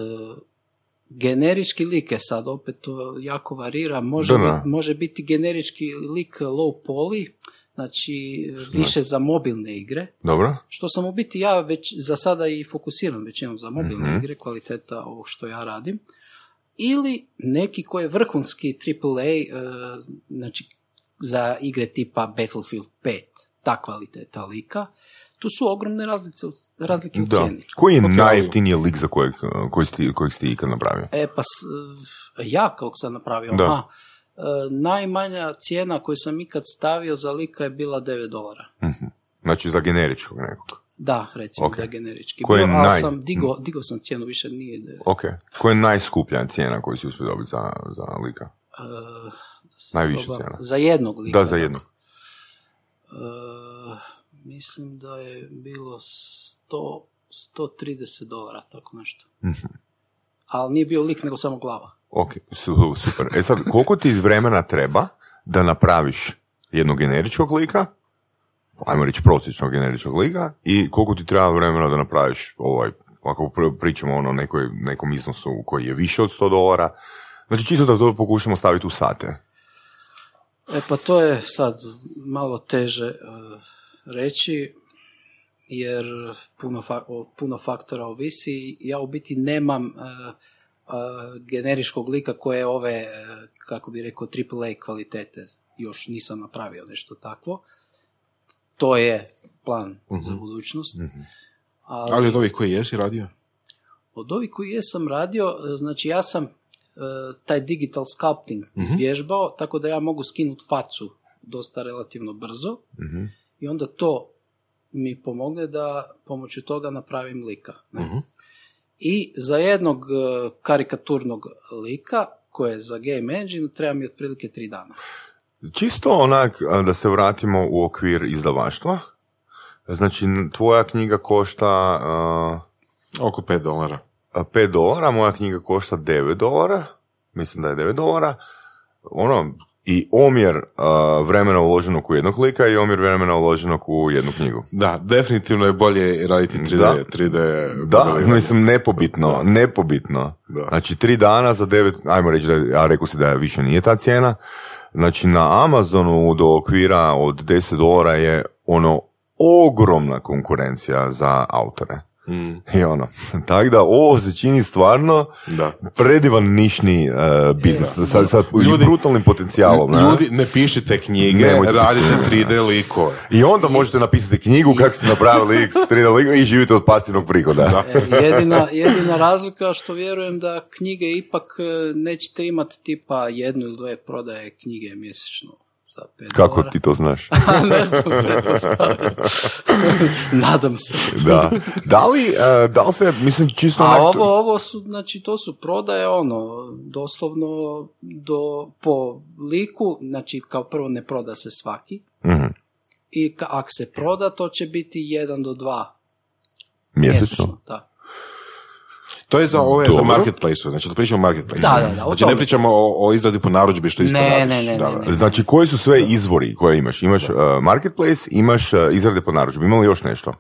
generički lik je sad opet to jako varira. Može, Da, da. bit- može biti generički lik low poly, znači više za mobilne igre. Dobro? Što sam u biti ja već za sada i fokusiram većinom za mobilne Mhm. igre, kvaliteta ovog što ja radim. Ili neki koji je vrhunski AAA, e, znači za igre tipa Battlefield 5, ta kvaliteta lika. Tu su ogromne razlice, razlike u Da. cijeni. Koji je najjeftiniji lik za kojeg, koji ste, kojeg ste ikad napravio? E pa, s- ja kog sam napravio, Da. aha, najmanja cijena koju sam ikad stavio za lika je bila 9 dolara. Mhm. Znači za generičkog nekog. Da, recimo Ok. da generički. Koji je Bio, naj- sam digo, digo sam cijenu, više nije da Ok. Koja je najskuplja cijena koju si uspio dobiti za, za lika? E, da probam- cijena. Za jednog lika. Da, za jednog. E, mislim da je bilo 100, 130 dolara, tako nešto. Mhm. Ali nije bio lik, nego samo glava. Ok, su- super. E sad, koliko ti vremena treba da napraviš jednog generičkog lika, ajmo reći prosječnog generičkog lika, i koliko ti treba vremena da napraviš ovaj, ako pr- pričamo ono nekoj, nekom iznosu koji je više od 100 dolara, znači čisto da to pokušamo staviti u sate. E pa to je sad malo teže e, reći, jer puno, fa- o- puno faktora ovisi. Ja u biti nemam e, generičkog lika koje ove, e, kako bi rekao, AAA kvalitete. Još nisam napravio nešto takvo. To je plan za Mhm. budućnost. Mhm. Ali, Ali od ovih koji jesi radio? od ovih koji jesam radio, e, znači ja sam e, taj digital sculpting Mhm. izvježbao, tako da ja mogu skinuti facu dosta relativno brzo i onda to mi pomogne da pomoću toga napravim lika. ne. I za jednog e, karikaturnog lika, koje je za Game Engine, treba mi otprilike tri dana. Čisto onak da se vratimo u okvir izdavaštva. Znači, tvoja knjiga košta a, Oko 5 dolara. a, 5 dolara, moja knjiga košta 9 dolara, mislim da je 9 dolara. Ono, i omjer a, vremena uloženog u jednog lika i omjer vremena uloženog u jednu knjigu. Da, definitivno je bolje raditi 3D. Da. 3D Da, mislim, nepobitno, Da. nepobitno. Da. Znači, tri dana za devet, ajmo reći da, ja rekao si da je više nije ta cijena. Znači, na Amazonu do okvira od 10 dolara je ono ogromna konkurencija za autore. Mm, I ono, tako da ovo se čini stvarno da. predivan nišni uh, biznis, sa, sa Ljudi- i brutalnim potencijalom. ne? Ljudi, ne pišite knjige, Nemojte radite pisati. 3D likove. I onda možete napisati knjigu kako ste napravili X, 3D liga i živite od pasivnog prihoda. E, jedina, jedina razlika što vjerujem da knjige ipak e, nećete imati tipa jednu ili dve prodaje knjige mjesečno 5 Kako dolara. ti to znaš? ne znam. Nadam se. Da. Da li, uh, da li se, mislim, čisto A ovo, ovo su, znači, to su prodaje, ono, doslovno do, po liku, znači, kao prvo ne proda se svaki, Mhm. i ako se proda, to će biti jedan do dva Mjesečno. da. To je za ove za marketplace, znači da pričamo o marketplace. Da, da, da, Znači ne pričamo o, o izradi po narudžbi što isto Ne, radiš. ne, ne, Da, ne, da. ne. Znači, koji su sve izvori koje imaš? Imaš uh, marketplace, imaš uh, izrade po narudžbi. Ima li još nešto?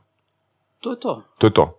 To je to. To je to.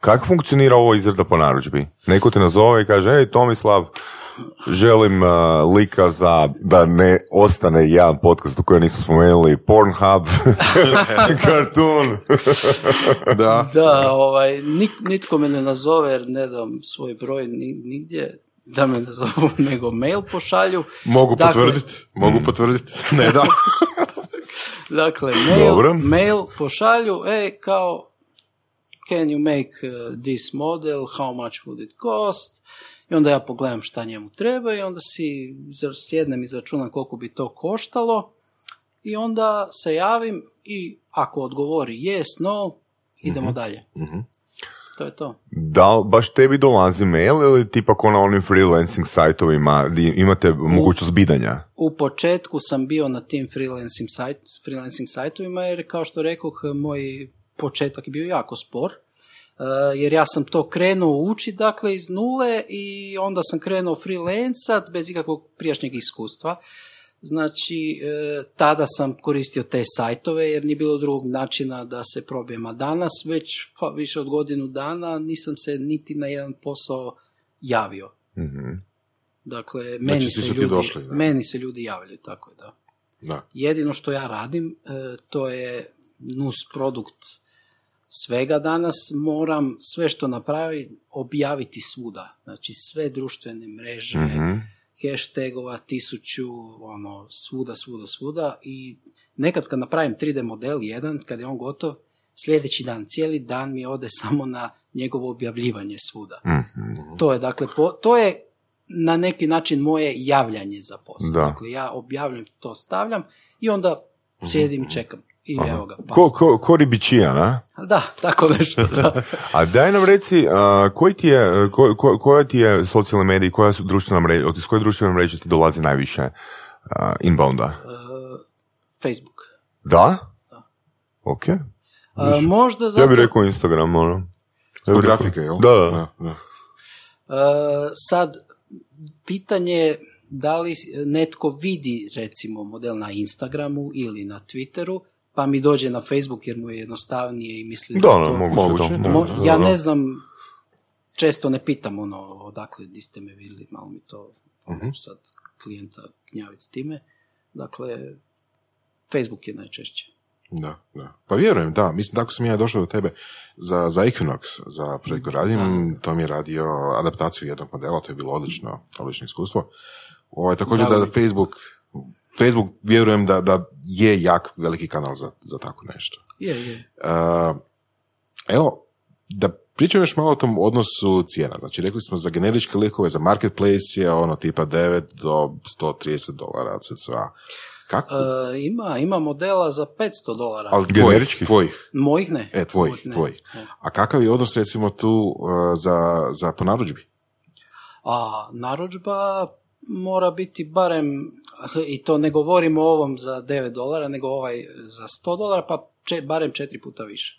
Kako funkcionira ovo izrada po narudžbi? Neko te nazove i kaže, ej Tomislav, želim uh, lika za da ne ostane jedan podcast u kojem nismo spomenuli Pornhub, Cartoon. Da. Da, ovaj, nik, nitko me ne nazove jer ne dam svoj broj ni- nigdje da me ne zovu, nego mail pošalju. Mogu Dakle- potvrditi, mogu potvrditi. Ne da. Dakle, mail, Dobro. mail pošalju, ej, kao, can you make uh, this model, how much would it cost? I onda ja pogledam šta njemu treba i onda si sjednem i izračunam koliko bi to koštalo i onda se javim i ako odgovori yes, no, idemo dalje. Mhm. To je to. Da baš tebi dolazi mail ili tipa ko na onim freelancing sajtovima gdje imate mogućnost bidanja? U početku sam bio na tim freelancing, sajt, freelancing sajtovima jer kao što rekoh, moj početak je bio jako spor. Uh, jer ja sam to krenuo učiti dakle iz nule i onda sam krenuo freelancat bez ikakvog prijašnjeg iskustva. Znači, e, tada sam koristio te sajtove jer nije bilo drugog načina da se probijem. A danas već pa, više od godinu dana nisam se niti na jedan posao javio. Mhm. Dakle, meni, svi se ljudi, došli, da. meni se ljudi javljaju, tako je da. Da. Jedino što ja radim, e, to je nus produkt svega danas. Moram sve što napravi objaviti svuda. Znači sve društvene mreže, Mhm. hashtagova, tisuću, ono, svuda, svuda, svuda. I nekad kad napravim 3D model jedan, kad je on gotov, sljedeći dan, cijeli dan mi ode samo na njegovo objavljivanje svuda. Mhm. To je dakle, po- to je na neki način moje javljanje za posao. Da. Dakle, ja objavljam, to stavljam i onda sjedim i čekam. I evo ga. Pa. Ko, ko, ko ribičija, na? Da, tako nešto. Da. A daj nam reci, a, koji ti je, ko, ko- koja ti je socijalna medija, koja su društvena mreža, od iz koje društvene mreže ti dolazi najviše a, inbounda? E, Facebook. Da? Da. Ok. E, možda zato... Ja bih rekao Instagram, ono. Ja grafike, jel? Da, da. Da, da. E, sad, pitanje je da li netko vidi recimo model na Instagramu ili na Twitteru, pa mi dođe na Facebook jer mu je jednostavnije i misli da, Da, je no, to... moguće, moguće, da. Mo- moguće, ja da, ne da. znam, često ne pitam ono odakle di ste me vidjeli, malo mi to neću sad klijenta gnjaviti s time. Dakle, Facebook je najčešće. Da, da. Pa vjerujem, da. Mislim, tako sam ja došao do tebe za, za Equinox, za projekt koji radim. To mi je radio adaptaciju jednog modela, to je bilo odlično, odlično iskustvo. Ovaj, također da mi. Facebook, Facebook vjerujem da, da je jak veliki kanal za, za tako nešto. Je, je. Uh, evo, da pričam još malo o tom odnosu cijena. Znači, rekli smo za generičke likove, za marketplace je ono tipa 9 do 130 dolara cca. Kako? E, ima, ima modela za 500 dolara. Ali tvojih, generički? tvojih. Mojih ne. E, tvojih, Mojih ne. tvojih. Ne. A kakav je odnos recimo tu uh, za, za ponarudžbi? A narudžba mora biti barem, i to ne govorimo o ovom za 9 dolara, nego ovaj za 100 dolara, pa če, barem četiri puta više.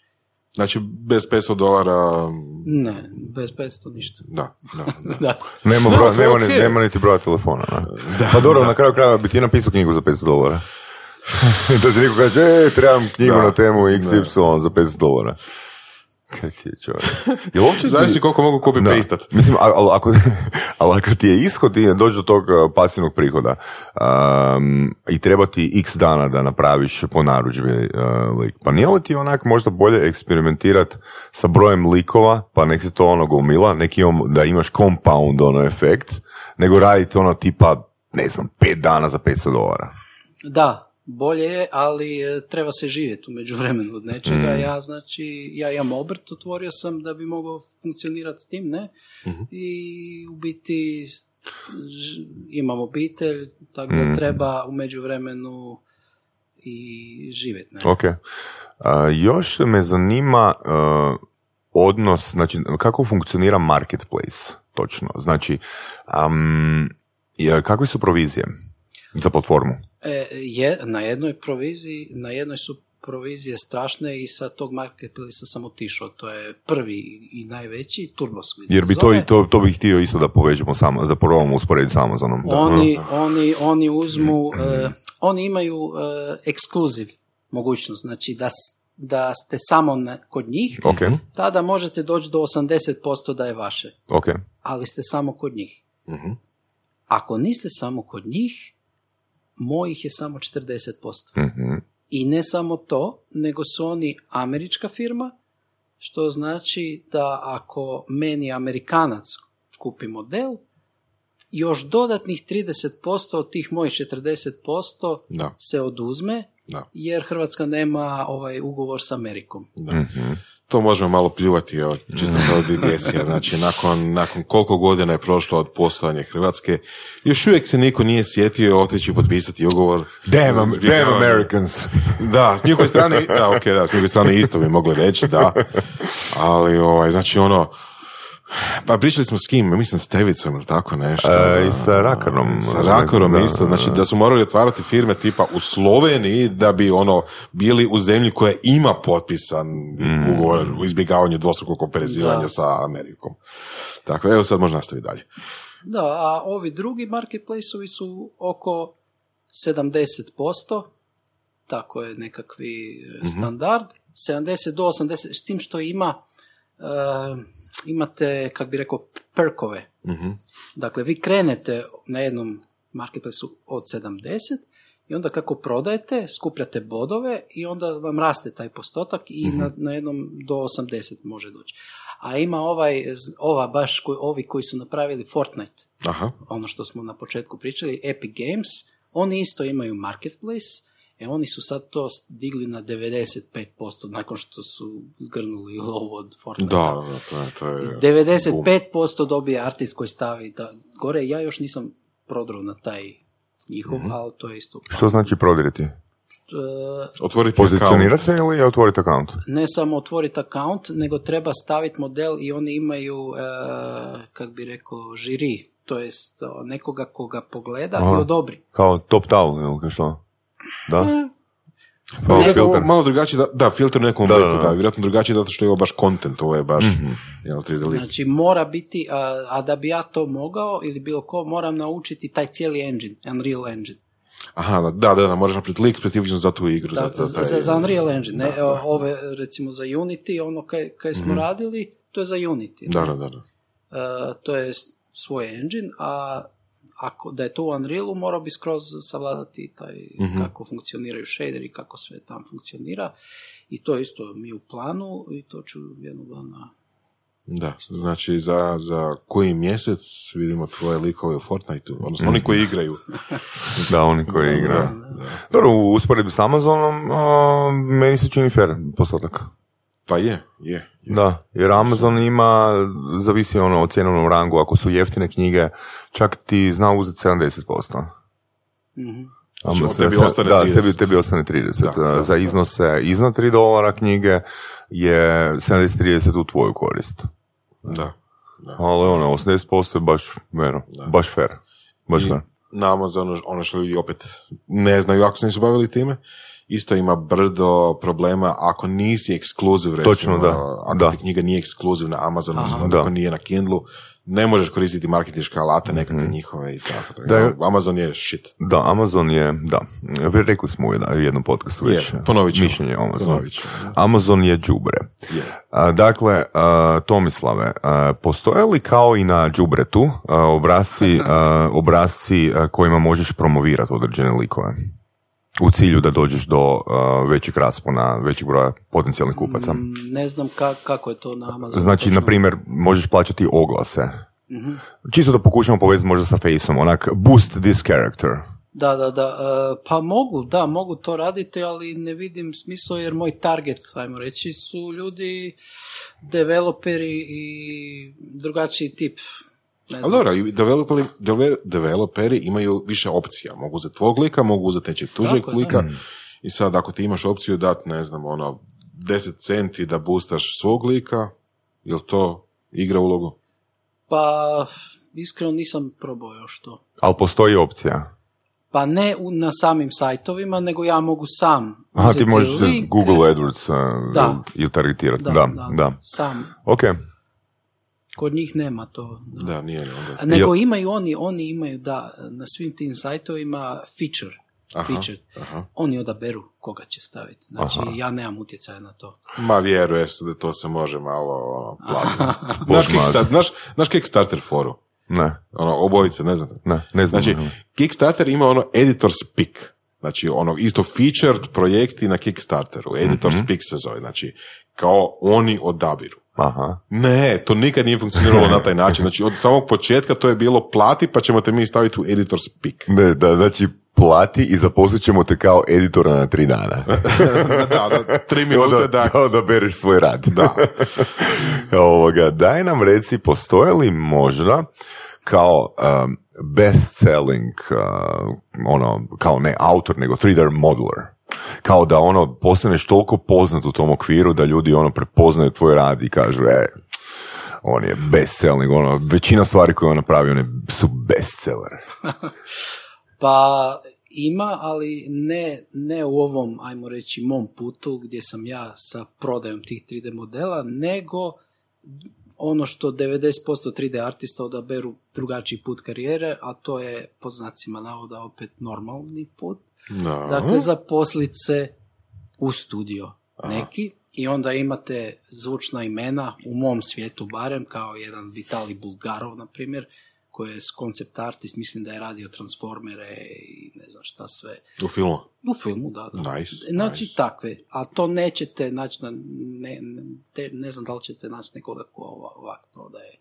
Znači, bez 500 dolara, Ne, bez 500 ništa. da, da, da. Da. Nema, No, to je nema, ni- okej. nema niti broja telefona. Ne? Da, pa dobro, da. na kraju krajeva bi ti napisao knjigu za 500 dolara. da ti neko kaže, e, trebam knjigu Da. na temu XY za 500 dolara. Ti je čovjek? Jel uopće Zavisi ti- koliko mogu copy Da. pastat. Mislim, ali ako, ali ako ti je ishod i dođe do tog uh, pasivnog prihoda um, i treba ti x dana da napraviš po narudžbi uh, lik, pa nije li ti onak možda bolje eksperimentirati sa brojem likova, pa nek se to ono gomila, neki imam, da imaš compound ono efekt, nego raditi ono tipa, ne znam, pet dana za 500 dolara. Da, bolje je, ali e, treba se živjeti u međuvremenu od nečega. Mm. Ja, znači, ja imam obrt, otvorio sam da bi mogao funkcionirati s tim, ne? Mhm. I u biti imam obitelj, tako da Mm. treba u međuvremenu i živjeti, ne? Ok. A, još me zanima uh, odnos, znači kako funkcionira marketplace točno. Znači, um, kakve su provizije za platformu? E, je, na jednoj proviziji, na jednoj su provizije strašne i sa tog marketplace sam otišao. To je prvi i najveći, Turbosquid. Jer bi to, i- to, to bih htio isto da povežemo samo, da probamo usporediti sa Amazonom. Da. Oni, oni, oni uzmu, e, oni imaju e, ekskluziv mogućnost, znači da, da ste samo na, kod njih, Ok, tada možete doći do 80% da je vaše, ok. ali ste samo kod njih. Mhm. Ako niste samo kod njih, mojih je samo 40%. Mhm. I ne samo to, nego su oni američka firma, što znači da ako meni Amerikanac kupi model, još dodatnih 30% od tih mojih 40% Da, se oduzme, da, jer Hrvatska nema ovaj ugovor s Amerikom. da. Mhm. To možemo malo pljuvati, evo, čisto kao digresija. Znači, nakon, nakon koliko godina je prošlo od postojanja Hrvatske, još uvijek se niko nije sjetio otići potpisati ugovor. Damn, am- damn Americans. Da, s njihove strane, da, ok, da, s njihove strane isto bi mogli reći, da. Ali, ovaj, znači, ono, pa pričali smo s kim, mislim s Tevicom ili tako nešto. E, i sa Rakarom. Sa Rakarom Da, isto, znači da. su morali otvarati firme tipa u Sloveniji da bi ono bili u zemlji koja ima potpisan Mm. ugovor o izbjegavanju dvostrukog oporezivanja Da. sa Amerikom. Tako, evo sad možemo nastaviti dalje. Da, a ovi drugi marketplace-ovi su oko 70%, tako je nekakvi e, standard, 70 do 80, s tim što ima, e, imate, kak bi rekao, perkove. Mhm. Dakle, vi krenete na jednom marketplaceu od 70 i onda kako prodajete, skupljate bodove i onda vam raste taj postotak i na, na jednom do 80 može doći. A ima ovaj, ova baš, koji, ovi koji su napravili Fortnite, Aha, ono što smo na početku pričali, Epic Games, oni isto imaju marketplace, e oni su sad to digli na 95% nakon što su zgrnuli lovu od Fortnite. da, da, to je, to je 95% dobije artist koji stavi da, gore. Ja još nisam prodro na taj njihov, Mhm. ali to je isto. Što znači prodiriti? E, otvoriti Pozicionirati se ili otvoriti account? ne samo otvoriti account, nego treba staviti model i oni imaju, e, kak bi rekao, žiri, to jest nekoga koga pogleda Aha. i odobri. Kao top towel ili što? Da? Kao account. filter. Malo drugačije, da, da filter u nekom Da, obliku, da, da, da. vjerojatno drugačije zato što je ovo baš content, ovo je baš Mhm. jel, 3D lik. Znači mora biti, a, a da bi ja to mogao ili bilo ko, moram naučiti taj cijeli engine, Unreal Engine. Aha, da, da, da, moraš napraviti lik specifično za tu igru. Da, za, za, taj- za, za Unreal Engine, ne, Da, da. ove recimo za Unity, ono kaj, kaj smo Mhm. radili, to je za Unity. Da, da, da. da. E, to je svoj engine, a ako da je to u Unrealu, morao bi skroz savladati taj Mhm. kako funkcioniraju shaderi, kako sve tam funkcionira. I to isto mi u planu i to ću jednog dana Da, znači za, za koji mjesec vidimo tvoje likove u Fortniteu, odnosno oni koji igraju. Da, oni koji igraju. Da, da. Dobro, u usporedbi s Amazonom, a, meni se čini fair postotak. Pa je, je. je. Da, jer Amazon ima, zavisi ono o cjenovnom rangu, ako su jeftine knjige, čak ti zna uzeti 70%. Mhm. Znači, Ama- od tebi se- ostane da, 30. sebi, tebi ostane 30. Da, da, Za da. iznose iznad 3 dolara knjige je 70-30 u tvoju korist. Da. da. Ali ono, 80% je baš, Da. baš fair. Baš I- fair. na Amazonu, ono što ljudi opet ne znaju ako se nisu bavili time, isto ima brdo problema ako nisi ekskluziv, recimo, Točno, da. ako Da. ti knjiga nije ekskluziv na Amazonu, Aha. ako Da. nije na Kindlu, ne možeš koristiti marketinške alate nekakve njihove i tako. tako. Da je- Amazon je shit. Da, Amazon je, da, rekli smo u jednom podcastu Je, već. ponovit ćemo. Mišljenje o Amazonu. Ponovit ćemo. Amazon je đubre. Je. A, Dakle, a, Tomislave, a, postoje li kao i na đubretu a, obrazci, a, obrazci a, kojima možeš promovirati određene likove? U cilju da dođeš do a, većeg raspona, većeg broja potencijalnih kupaca. Mm, Ne znam ka- kako je to na Amazonu. Znači, na primjer, možeš plaćati oglase. Mhm. Čisto da pokušamo povezati možda sa faceom, onak boost this character. Da, da, da. e, Pa mogu, da, mogu to raditi, ali ne vidim smisla jer moj target, ajmo reći, su ljudi, developeri i drugačiji tip. Ali dobro, i developeri, deve- developeri imaju više opcija. Mogu uzeti tvog lika, mogu uzeti nečeg tuđeg Tako lika. Mm. I sad ako ti imaš opciju dati, ne znam, ono, 10 centi da boostaš svog lika, jel to igra ulogu? Pa, iskreno nisam probao još to. Ali postoji opcija. Pa ne u, na samim sajtovima, nego ja mogu sam Aha, ti možeš link, Google AdWords uh, Da. ili targetirati. Da, Da, da, da. sam. Ok. Kod njih nema to. Da. Da, nije onda. Nego imaju oni, oni imaju da na svim tim sajtovima feature, Aha, feature. aha. Oni odaberu koga će staviti. Znači, Aha. ja nemam utjecaja na to. Ma vjeruje se da to se može malo ono, platiti. znaš, Bog Kickstarter, znaš, znaš Kickstarter foru? Ne, Ono, obojice, ne znate. ne, ne znam. Znači, Kickstarter ima ono editor's pick. Znači, ono, isto featured projekti na Kickstarteru. Editor's Mhm. pick se zove. Znači, kao oni odabiru. Aha. Ne, to nikad nije funkcioniralo na taj način. Znači, od samog početka to je bilo plati, pa ćemo te mi staviti u editor's pick. Ne, da, znači, plati i zaposlit ćemo te kao editora na tri dana. da, da, tri minute onda, da. da odabereš svoj rad. Da. Ovoga, daj nam reci, postoje li možda kao um, best-selling, uh, ono, kao ne autor, nego 3D modeler, kao da ono postaneš toliko poznat u tom okviru da ljudi ono prepoznaju tvoj rad i kažu, e, on je best-selling, ono, većina stvari koje on napravi, one su bestseller. Pa ima, ali ne, ne u ovom, ajmo reći, mom putu gdje sam ja sa prodajom tih 3D modela, nego ono što 90% 3D artista odaberu drugačiji put karijere, a to je pod znacima navoda opet normalni put. Da. Dakle, zaposlit se u studio Aha. neki i onda imate zvučna imena, u mom svijetu barem, kao jedan Vitali Bulgarov, na primjer, koji je koncept artist, mislim da je radio Transformere i ne znam šta sve. U filmu. U filmu, da, da. Nice, Znači nice. takve, a to nećete naći na, ne, ne, te- ne znam da li ćete naći nekoga ko ova- ovak prodaje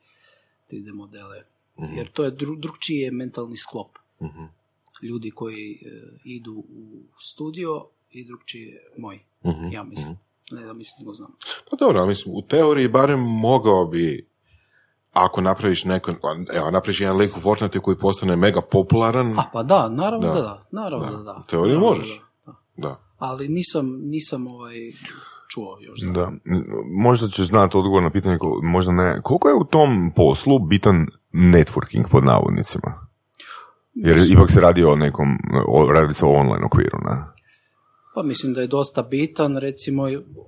3D modele, Mhm, jer to je dru, drugčiji je mentalni sklop mhm, ljudi koji e, idu u studio i drugčiji moj, mhm, ja mislim. mhm. Ne da mislim, nego znam. Pa dobro, mislim, u teoriji barem mogao bi ako napraviš neko, evo, napraviš jedan lik u Fortnite koji postane mega popularan, A pa da, naravno Da. da, da, naravno Da. da, da. U teoriji Naravno možeš. da, da. da. Ali nisam, nisam ovaj, čuo još. Da. M, Možda ćeš znati odgovor na pitanje, ko- možda ne. Koliko je u tom poslu bitan networking pod navodnicima? Jer ipak se radi o nekom, o, radi se o online okviru, ne? Pa mislim da je dosta bitan, recimo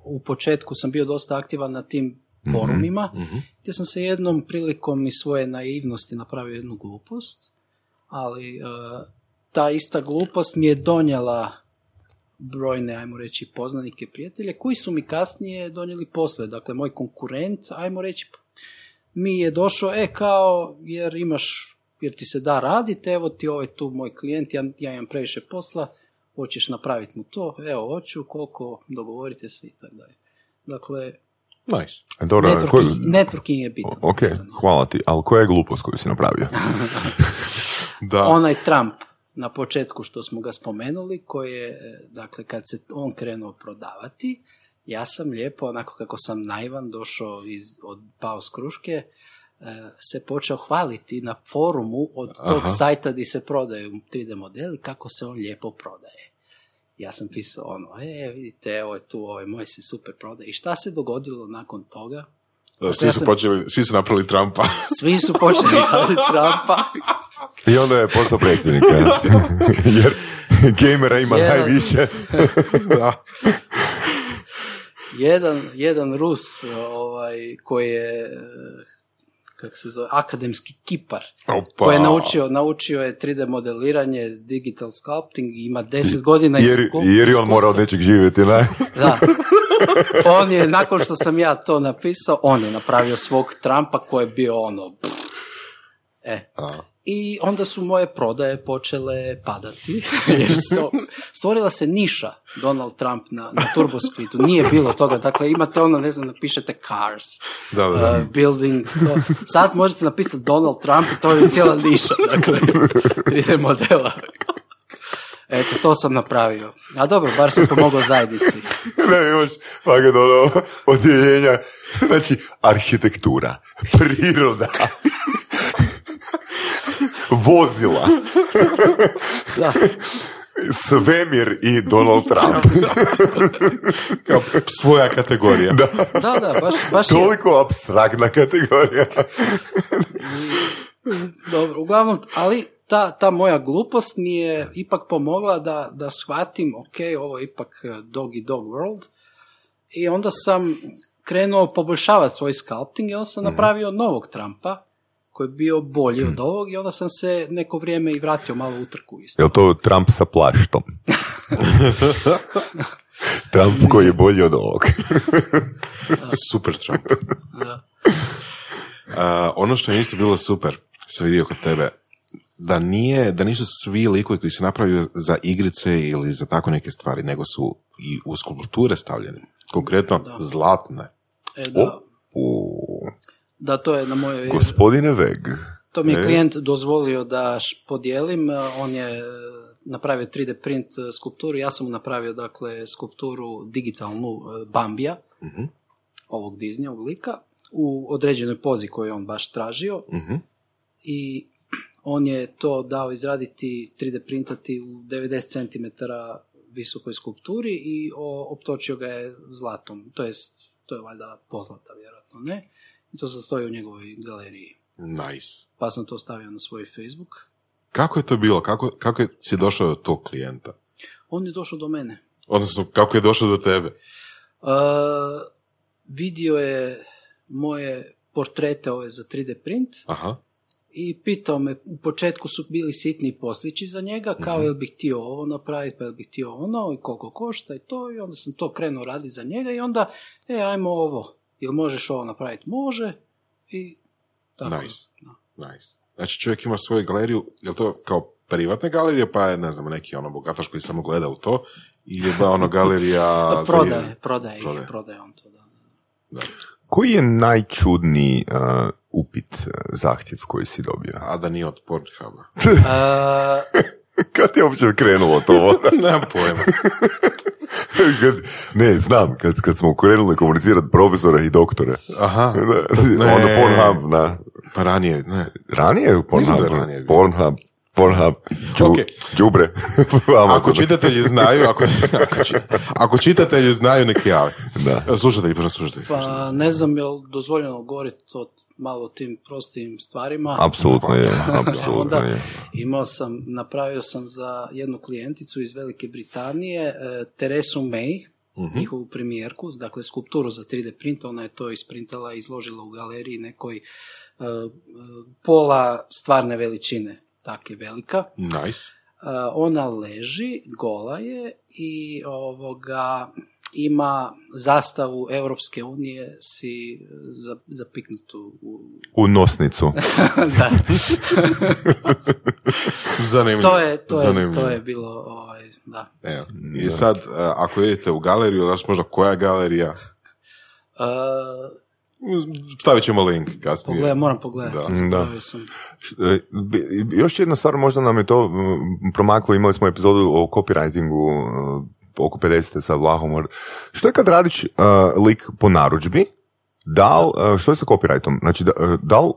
u početku sam bio dosta aktivan na tim forumima, Mhm. gdje sam se jednom prilikom iz svoje naivnosti napravio jednu glupost, ali e, ta ista glupost mi je donijela brojne, ajmo reći, poznanike, prijatelje, koji su mi kasnije donijeli posle. Dakle, moj konkurent, ajmo reći, mi je došao, e, kao, jer imaš, jer ti se da raditi, evo ti ovaj tu moj klijent, ja, ja imam previše posla, hoćeš napraviti mu to, evo, hoću, koliko, dogovorite se i tako dalje. Dakle, Nice. E, Dobro, networking, ko- networking je bitan. Ok, hvala ti. Ali koja je glupost koju si napravio? Da. onaj Trump na početku što smo ga spomenuli, koji je, e, dakle, kad se on krenuo prodavati, ja sam lijepo, onako kako sam naivan, došao iz, od pao s kruške, se počeo hvaliti na forumu od tog Aha. sajta gdje se prodaju 3D modeli, kako se on lijepo prodaje. Ja sam pisao ono, e, vidite, evo je tu, ovaj moj se super prodaje. I šta se dogodilo nakon toga? Da, svi, ja su sam- počeli, svi su napravili Trumpa. Svi su počeli Trumpa. I onda je postao predsjednik. ja. Jer gamera ima Jedan. najviše. da. jedan, jedan Rus ovaj, koji je kako se zove, akademski kipar, Opa. koji je naučio, naučio je 3D modeliranje, digital sculpting, ima 10 godina Jer, isku- jer je on mora od iskustva. nečeg živjeti, ne? Da. On je, nakon što sam ja to napisao, on je napravio svog Trumpa koji je bio ono... pff. E. A. I onda su moje prodaje počele padati, jer su, stvorila se niša Donald Trump na, na TurboScriptu. Nije bilo toga. Dakle, imate ono, ne znam, napišete cars, Da, da, da. uh, buildings, to. Sad možete napisati Donald Trump i to je cijela niša, dakle, 3D modela. Eto, to sam napravio. A dobro, bar sam pomogao zajednici. Ne, imaš fakat ono odjeljenja. Znači, arhitektura, priroda, vozila, Da, svemir i Donald Trump. Kao svoja kategorija. Da, da, da, baš, baš je. toliko abstraktna kategorija. Dobro, uglavnom, ali ta, ta moja glupost mi je ipak pomogla da, da shvatim, ok, ovo je ipak eh, dog i dog world. I onda sam krenuo poboljšavati svoj sculpting i onda sam napravio novog Trumpa koji je bio bolji od ovog i onda sam se neko vrijeme i vratio malo u trku isto. Jel to Trump sa plaštom? Trump koji je bolji od ovog. Super Trump. Da. A, ono što je isto bilo super, sam vidio kod tebe, da nije, da nisu svi likovi koji se napravio za igrice ili za tako neke stvari, nego su i u skulpture stavljeni. Konkretno, Da. zlatne. E, da, U, da, to je na mojoj... gospodine Veg. To mi je E. klijent dozvolio da podijelim, on je e, napravio 3D print e, skulpturu, ja sam mu napravio dakle skulpturu digitalnu e, Bambija, Mhm, ovog Disneyovog lika, u određenoj pozi koju je on baš tražio mhm. i on je to dao izraditi 3D printati u 90 cm visokoj skulpturi i optočio ga je zlatom, to jest to je valjda pozlata vjerojatno, ne? I to sad stoji u njegovoj galeriji Nice. pa sam to stavio na svoj Facebook. Kako je to bilo? Kako, kako je, si došao do tog klijenta? On je došao do mene. Odnosno, kako je došao do tebe? Uh, vidio je moje portrete ove za 3D print Aha. i pitao me, u početku su bili sitni poslići za njega, kao Mhm. jel bih htio ovo napraviti, pa jel bih htio ono, i koliko košta i to, i onda sam to krenuo raditi za njega i onda, e, ajmo ovo, jel možeš ovo napraviti? Može, i tako. Nice. Da. Nice. Znači čovjek ima svoju galeriju, je to kao privatna galerija, pa je, ne znam, neki ono bogataš koji samo gleda u to, ili je ba ono galerija... Da, za- prodaje, prodaje, Prodaje. prodaje on to, da. da. Koji je najčudniji uh, upit, uh, zahtjev koji si dobio? A da nije od Pornhuba. Uh, Kad je uopće krenulo to? Nemam pojma. Kad- ne, znam, kad, kad smo krenuli komunicirati profesore i doktore. Aha. Ne. Onda Pornhub, na, Pa ranije, ne. ranije je Pornhub, da je ranije. Pornhub, Pornhub, džu, Ok. džubre. Ako čitatelji znaju, ako, ako, či- ako čitatelji znaju, neki jave. Da. Slušatelji, prvo slušatelji. Pa ne znam je li dozvoljeno govoriti o malo tim prostim stvarima. Apsolutno je, apsolutno Onda je. imao sam, napravio sam za jednu klijenticu iz Velike Britanije, e, Teresu May, Mhm. njihovu premijerku, dakle skulpturu za 3D print, ona je to isprintala i izložila u galeriji nekoj e, e, pola stvarne veličine, tak je velika. Nice. Uh, ona leži, gola je i ovoga ima zastavu Europske unije si za, zapiknutu u... U nosnicu. da, Zanimljivo. to je, to je, Zanimljivo. to je bilo, ovaj, da. Evo. I sad, a, ako idete u galeriju, znaš možda koja galerija, Uh, stavit ćemo link kasnije. pogledaj, moram pogledati, Da. zaboravio sam. Još jedna stvar, možda nam je to m, promaklo, imali smo epizodu o copywritingu oko 50. sa Vlahom. Što je kad radiš e, lik po narudžbi, da li, e, što je sa copyrightom? Znači, da, e, da li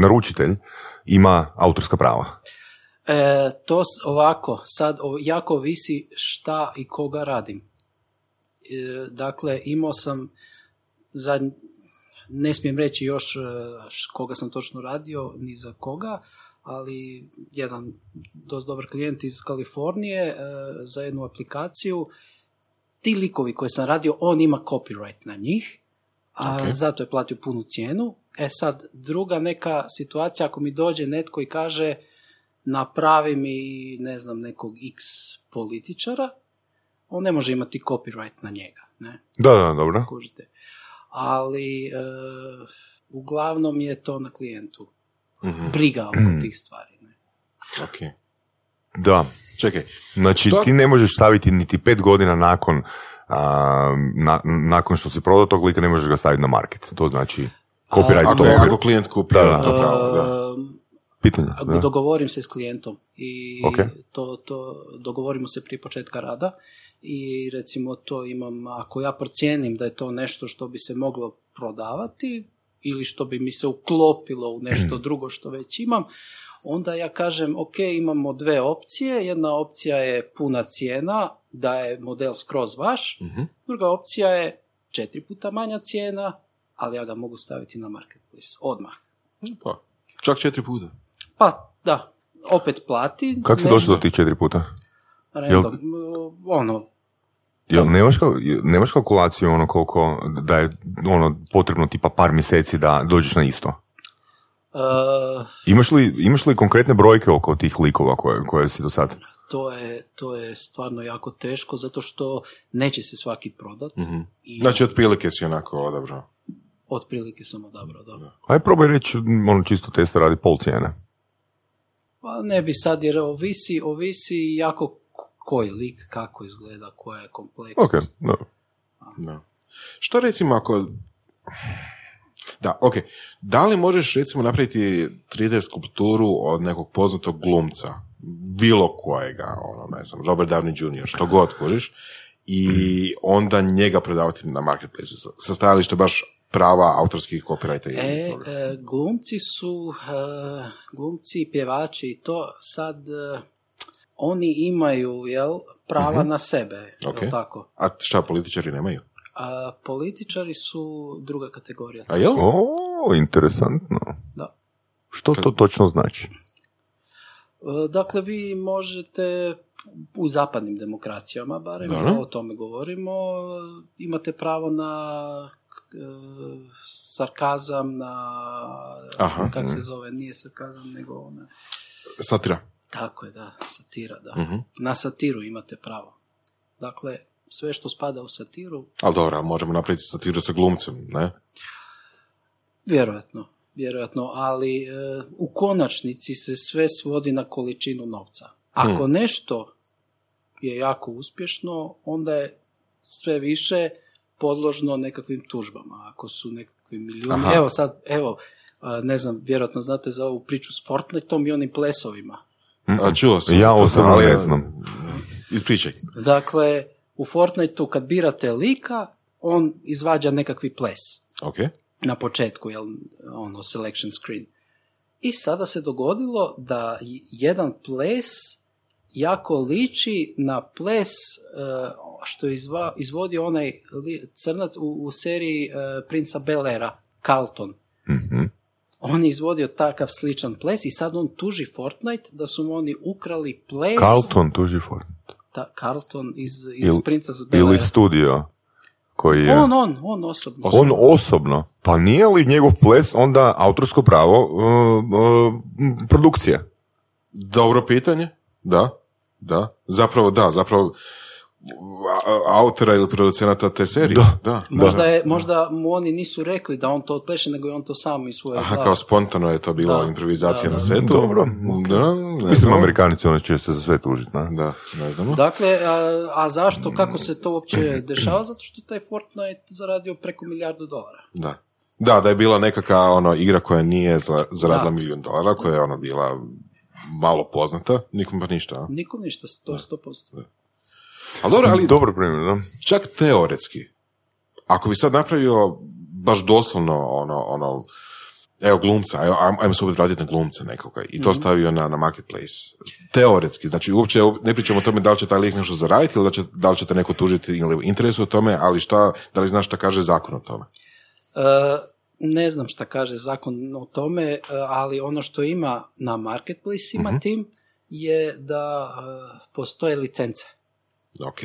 naručitelj ima autorska prava? E, to ovako, sad jako visi šta i koga radim. E, dakle, imao sam za ne smijem reći još e, koga sam točno radio, ni za koga, ali jedan dosta dobar klijent iz Kalifornije e, za jednu aplikaciju, ti likovi koje sam radio, on ima copyright na njih, a zato je platio punu cijenu. E sad, druga neka situacija, ako mi dođe netko i kaže napravi mi, ne znam, nekog x političara, on ne može imati copyright na njega, ne? Da, da, dobro. kužite. Ali e, uglavnom je to na klijentu. Mhm, Briga oko tih stvari. Ne? ok. Da, Čekaj, Znači, Što? ti ne možeš staviti niti pet godina nakon, a, na- nakon što si prodao tog lika, ne možeš ga staviti na market. To znači, copyright ako, to ako klijent kupi Da, da. to pravo, da. E, pitanje. Da. Dogovorim se s klijentom i Ok. to, to dogovorimo se prije početka rada i recimo to imam, ako ja procijenim da je to nešto što bi se moglo prodavati ili što bi mi se uklopilo u nešto drugo što već imam, onda ja kažem ok, imamo dve opcije, jedna opcija je puna cijena, da je model skroz vaš, Mhm. druga opcija je četiri puta manja cijena, ali ja ga mogu staviti na marketplace odmah. Pa, čak četiri puta. Pa, da, opet plati. Kako si došao do tih četiri puta? Random, ono, Jel nemaš, kal- nemaš kalkulaciju ono koliko da je ono potrebno tipa par mjeseci da dođeš na isto? uh, Imaš li, imaš li konkretne brojke oko tih likova koje, koje si do sad? to, je, to je stvarno jako teško, zato što neće se svaki prodat. Mhm. I Znači, otprilike si onako odabrao. otprilike sam odabrao, da. Aj probaj reći, ono čisto testa radi pol cijene. Pa ne bi sad, jer ovisi, ovisi jako koji lik, kako izgleda, koja je kompleksnost. Ok, dobro. Da. Što recimo ako... Da, ok. Da li možeš recimo napraviti 3D skulpturu od nekog poznatog glumca, bilo kojega, ono, ne znam, Robert Downey Jr., što god kužiš, i onda njega prodavati na marketplace sa stajališta baš prava autorskih copyrighta i E, toga. e, glumci su, e, glumci, pjevači i to sad, e, oni imaju, jel, prava Mhm. na sebe, jel Ok. tako? A šta političari nemaju? A političari su druga kategorija. A jel? O, interesantno. Da. Što to točno znači? E, Dakle, vi možete u zapadnim demokracijama, barem Da. o tome govorimo, imate pravo na e, sarkazam, na Aha. kak se zove, nije sarkazam, nego ona, Satira. Tako je, da, satira, da. Mhm. Na satiru imate pravo. Dakle, sve što spada u satiru, Ali dobro, možemo napraviti satiru sa glumcem, ne? vjerojatno, vjerojatno, ali e, u konačnici se sve svodi na količinu novca. Ako Hmm. nešto je jako uspješno, onda je sve više podložno nekakvim tužbama. Ako su nekakvi milijuni... Evo sad, evo, a, ne znam, vjerojatno znate za ovu priču s Fortniteom i onim plesovima. A čuo sam. Ja osobno Ali, ne znam. Ispričaj. Dakle, u Fortniteu kad birate lika, on izvađa nekakvi ples. Ok. na početku, jel, ono, selection screen. I sada se dogodilo da jedan ples jako liči na ples eh, što je izva, izvodio onaj li- crnac u, u seriji uh, Princa Belera, Carlton. Mhm. On je izvodio takav sličan ples i sad on tuži Fortnite da su mu oni ukrali ples Carlton tuži for. ta, Carlton iz, iz Il- Princa Belera. Ili studio koji je... On, on, on osobno. On osobno. Pa nije li njegov ples onda autorsko pravo uh, uh, produkcije? Dobro pitanje. Da. Da. Zapravo da. Zapravo autora ili producenata te serije. Da. da. Možda, da. je, možda mu oni nisu rekli da on to otpleše, nego je on to sam iz svoje Aha, kao spontano je to bila Da. improvizacija Da, na da. setu. Dobro, Da, ne Mislim, znamo. Amerikanici ono će se za sve tužiti, na? Da, ne znamo. Dakle, a, a zašto, kako se to uopće dešava? Zato što je taj Fortnite zaradio preko milijardu dolara. Da. Da, da je bila nekakva ono, igra koja nije za- zaradila Da. milijun dolara, koja je ono bila malo poznata, nikom pa ništa. a? Nikom ništa, to je 100%. Ali dobro, ali Dobro primjer, da. čak teoretski, ako bi sad napravio baš doslovno ono, ono evo glumca, evo, ajmo, se opet vratiti na glumca nekoga i to Mhm. stavio na, na marketplace. Teoretski, znači uopće ne pričamo o tome da li će taj lik nešto zaraditi ili da, će, da li će te neko tužiti ili interesu o tome, ali šta, da li znaš šta kaže zakon o tome? E, Ne znam šta kaže zakon o tome, e, ali ono što ima na marketplace ima Mhm. tim je da e, postoje licence. Ok.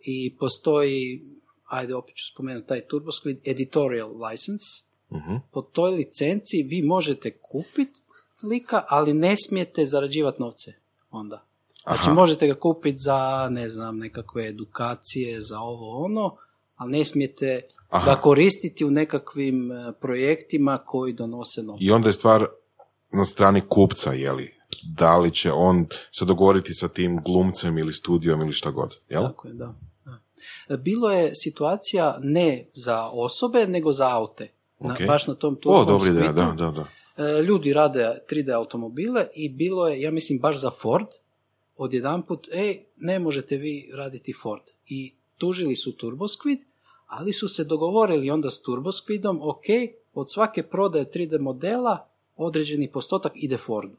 I postoji, ajde opet ću spomenuti taj TurboSquid editorial license. Mhm. Po toj licenci vi možete kupiti lika, ali ne smijete zarađivati novce onda. Znači Aha. možete ga kupiti za, ne znam, nekakve edukacije, za ovo ono, ali ne smijete Aha. ga koristiti u nekakvim e, projektima koji donose novce. I onda je stvar na strani kupca, je li? Da li će on se dogovoriti sa tim glumcem ili studijom ili šta god, jel? Tako je, da. da. E, Bilo je situacija ne za osobe, nego za aute. Na, Ok. baš na tom O, ideja, Squidu. da, da, da. E, ljudi rade 3D automobile i bilo je, ja mislim, baš za Ford, odjedanput, ej, ne možete vi raditi Ford. I tužili su TurboSquid, ali su se dogovorili onda s TurboSquidom, ok, od svake prodaje 3D modela određeni postotak ide Fordu.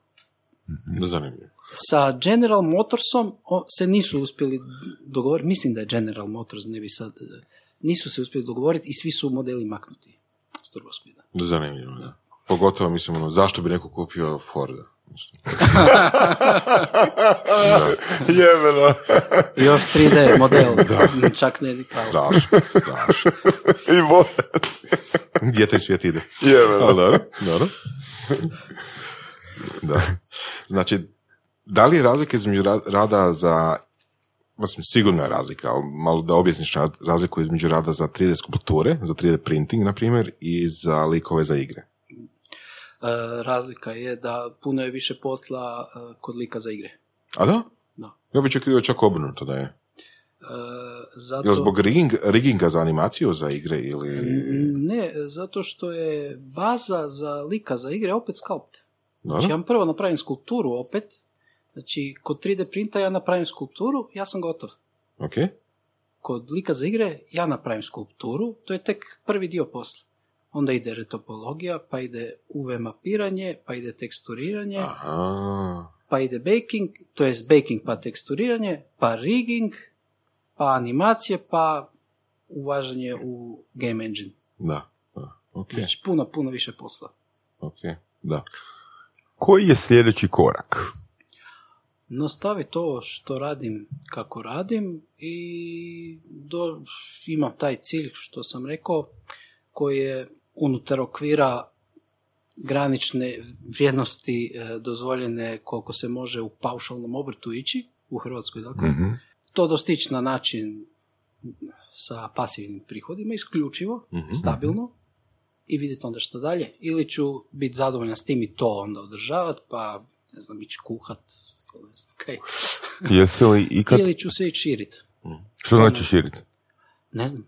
Zanimljivo. Sa General Motorsom o, se nisu uspjeli dogovoriti, mislim da je General Motors, ne bi sad, nisu se uspjeli dogovoriti i svi su modeli maknuti s TurboSquida. Zanimljivo, da. Pogotovo, mislim, ono, zašto bi neko kupio Forda? Jebeno. Još 3D model, čak ne ni kao. Strašno, strašno. I bo... Gdje taj svijet ide? Jebeno. Dobro, dobro. Da. Znači, da li je razlika između ra- rada za, mislim, sigurno je razlika, ali malo da objasniš razliku između rada za 3D skulpture, za 3D printing, na primjer, i za likove za igre. E, razlika je da puno je više posla e, kod lika za igre. A da? Da. Ja bih očekivao čak obrnuto da je. E, zato... Jel zbog rigging, rigginga za animaciju za igre ili... Ne, zato što je baza za lika za igre opet sculpt. Znači ja prvo napravim skulpturu opet, znači kod 3D printa ja napravim skulpturu, ja sam gotov. Ok. Kod lika za igre ja napravim skulpturu, to je tek prvi dio posla. Onda ide retopologija, pa ide UV mapiranje, pa ide teksturiranje, Aha. pa ide baking, to jest baking pa teksturiranje, pa rigging, pa animacije, pa uvažanje u game engine. Da. da. Ok. Znači puno, puno više posla. Ok. Da. Koji je sljedeći korak? nastavi to što radim kako radim i do, imam taj cilj što sam rekao koji je unutar okvira granične vrijednosti e, dozvoljene koliko se može u paušalnom obrtu ići u Hrvatskoj dakle Mhm. to dostići na način sa pasivnim prihodima isključivo Mhm. stabilno i vidjeti onda što dalje ili ću biti zadovoljan s tim i to onda održavati pa ne znam ići kuhat ne znam kaj. Jesi li ikad... ili ću se ići širit Što znači širiti? ne znam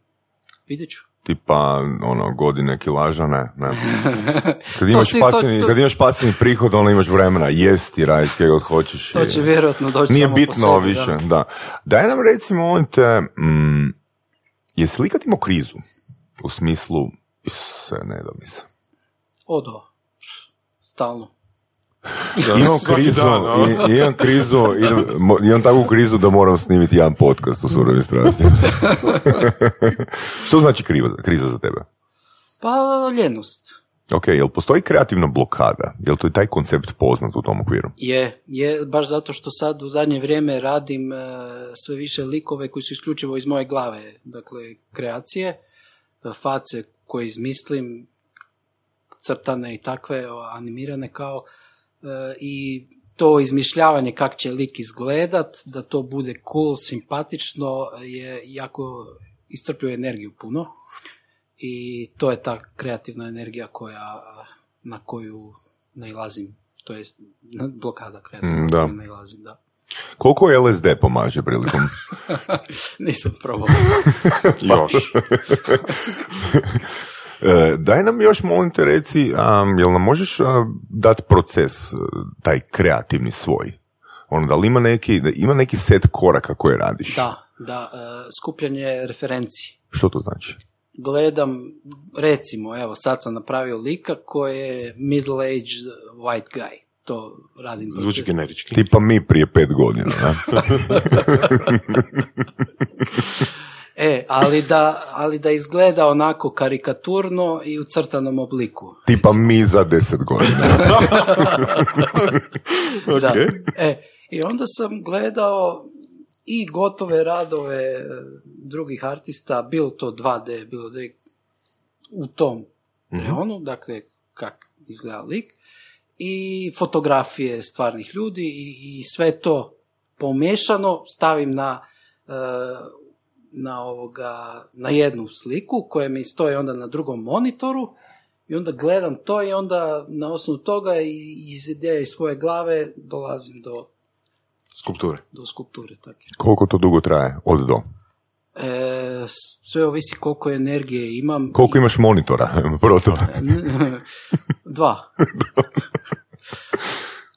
vidjet ću Tipa, ono, godine kilaža, ne, ne. Kad To imaš, si- to- pasivni, to- kad imaš pasivni prihod, onda imaš vremena jesti, raditi kaj god hoćeš. to i- će vjerojatno doći Nije samo po bitno sebi, više, da. da. Daj nam recimo, molim te, mm, jesi li ikad imao krizu? U smislu, se ne da mi se. odo stalno Imam krizu, dan, i- imam krizu, idem- imam takvu krizu da moram snimiti jedan podcast u surovi strasti. Što znači kriva, kriza za tebe? pa ljenost Ok, jel postoji kreativna blokada? Jel to je taj koncept poznat u tom okviru? Je, je, baš zato što sad u zadnje vrijeme radim e, sve više likove koji su isključivo iz moje glave, dakle kreacije, face koje izmislim, crtane i takve, animirane kao, e, i to izmišljavanje kak će lik izgledat, da to bude cool, simpatično, je jako iscrpljuje energiju puno i to je ta kreativna energija koja, na koju nailazim, to jest blokada kreativna na da. koju nailazim, da. Koliko LSD pomaže prilikom... Nisam probao. Još. E, daj nam još, molim te, reci, um, jel nam možeš dati proces, e, taj kreativni svoj? Ono, da li ima neki, da ima neki set koraka koje radiš? Da, da, e, skupljanje referenci. Što to znači? Gledam, recimo, evo, sad sam napravio lika koji je middle-aged white guy. To radim. Zvuči generički. Tipa mi prije pet godina, da? E, ali da, ali da izgleda onako karikaturno i u crtanom obliku. Tipa mi za deset godina. Da. E, I onda sam gledao i gotove radove drugih artista, bilo to 2D, bilo da u tom reonu, dakle kak izgleda lik, i fotografije stvarnih ljudi i, i sve to pomešano stavim na, e, na, ovoga, na jednu sliku koja mi stoji onda na drugom monitoru i onda gledam to i onda na osnovu toga i iz ideje iz svoje glave dolazim do, Skulpture. do skulpture. Tak je. Koliko to dugo traje? Od do? E, sve ovisi koliko energije imam. Koliko imaš monitora? Prvo to. Dva.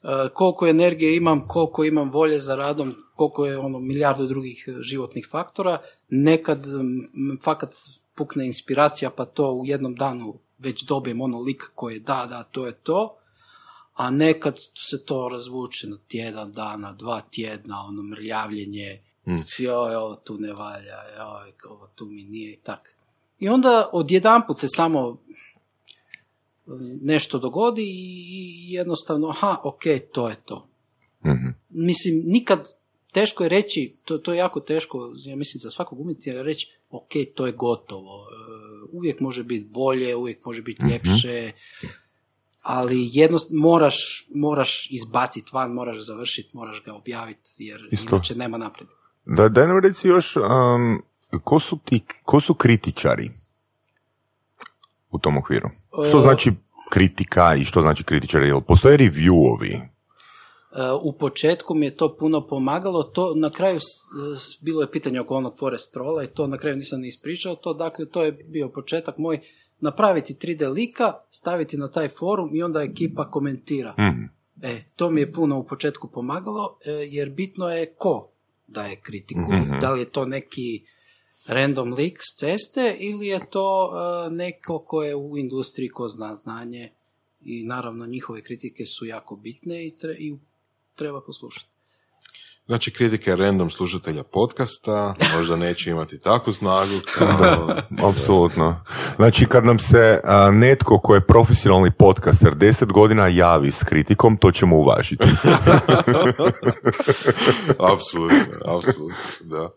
E, koliko energije imam, koliko imam volje za radom, koliko je ono milijardu drugih e, životnih faktora. Nekad m, fakat pukne inspiracija pa to u jednom danu već dobijem ono lik koji je da, da, to je to. A nekad se to razvuče na tjedan dana, dva tjedna, ono mrljavljenje, Mm. joj, ovo tu ne valja, joj, ovo tu mi nije i tak. I onda odjedanput se samo nešto dogodi i jednostavno, aha, ok, to je to. Mhm. Mislim, nikad teško je reći, to, to je jako teško, ja mislim, za svakog umjetnika reći, ok, to je gotovo. E, Uvijek može biti bolje, uvijek može biti Mhm. ljepše, ali jednost, moraš, moraš izbaciti van, moraš završiti, moraš ga objaviti, jer Isto. inače nema naprijed. Da, daj nam reci još, um, ko, su ti, ko su kritičari u tom okviru? Što E, znači kritika i što znači kritičari? Jel postoje reviewovi? E, U početku mi je to puno pomagalo, to na kraju bilo je pitanje oko onog Forest Trolla i to na kraju nisam ni ispričao, to dakle to je bio početak moj napraviti 3D lika, staviti na taj forum i onda ekipa komentira. Mhm. E, to mi je puno u početku pomagalo, e, jer bitno je ko daje kritiku. Mhm. Da li je to neki random lik s ceste ili je to e, neko ko je u industriji, ko zna znanje i naravno njihove kritike su jako bitne i, tre- i treba poslušati. Znači, kritike random slušatelja podcasta možda neće imati takvu snagu kao... Apsolutno. Znači, kad nam se a, netko ko je profesionalni podcaster 10 godina javi s kritikom, to ćemo uvažiti. apsolutno, apsolutno, da.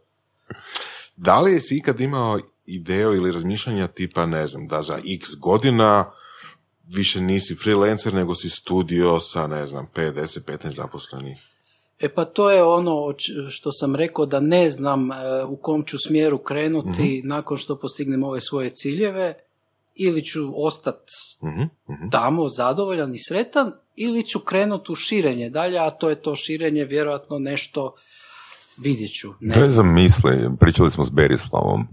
Da li si ikad imao ideju ili razmišljanja tipa, ne znam, da za x godina više nisi freelancer, nego si studio sa, ne znam, 5, 10, 15 zaposlenih? E pa to je ono što sam rekao da ne znam e, u kom ću smjeru krenuti nakon što postignem ove svoje ciljeve ili ću ostati Mhm, mhm. tamo zadovoljan i sretan ili ću krenuti u širenje dalje, a to je to širenje vjerojatno nešto vidjet ću. Ne znam. znam, misli, pričali smo s Berislavom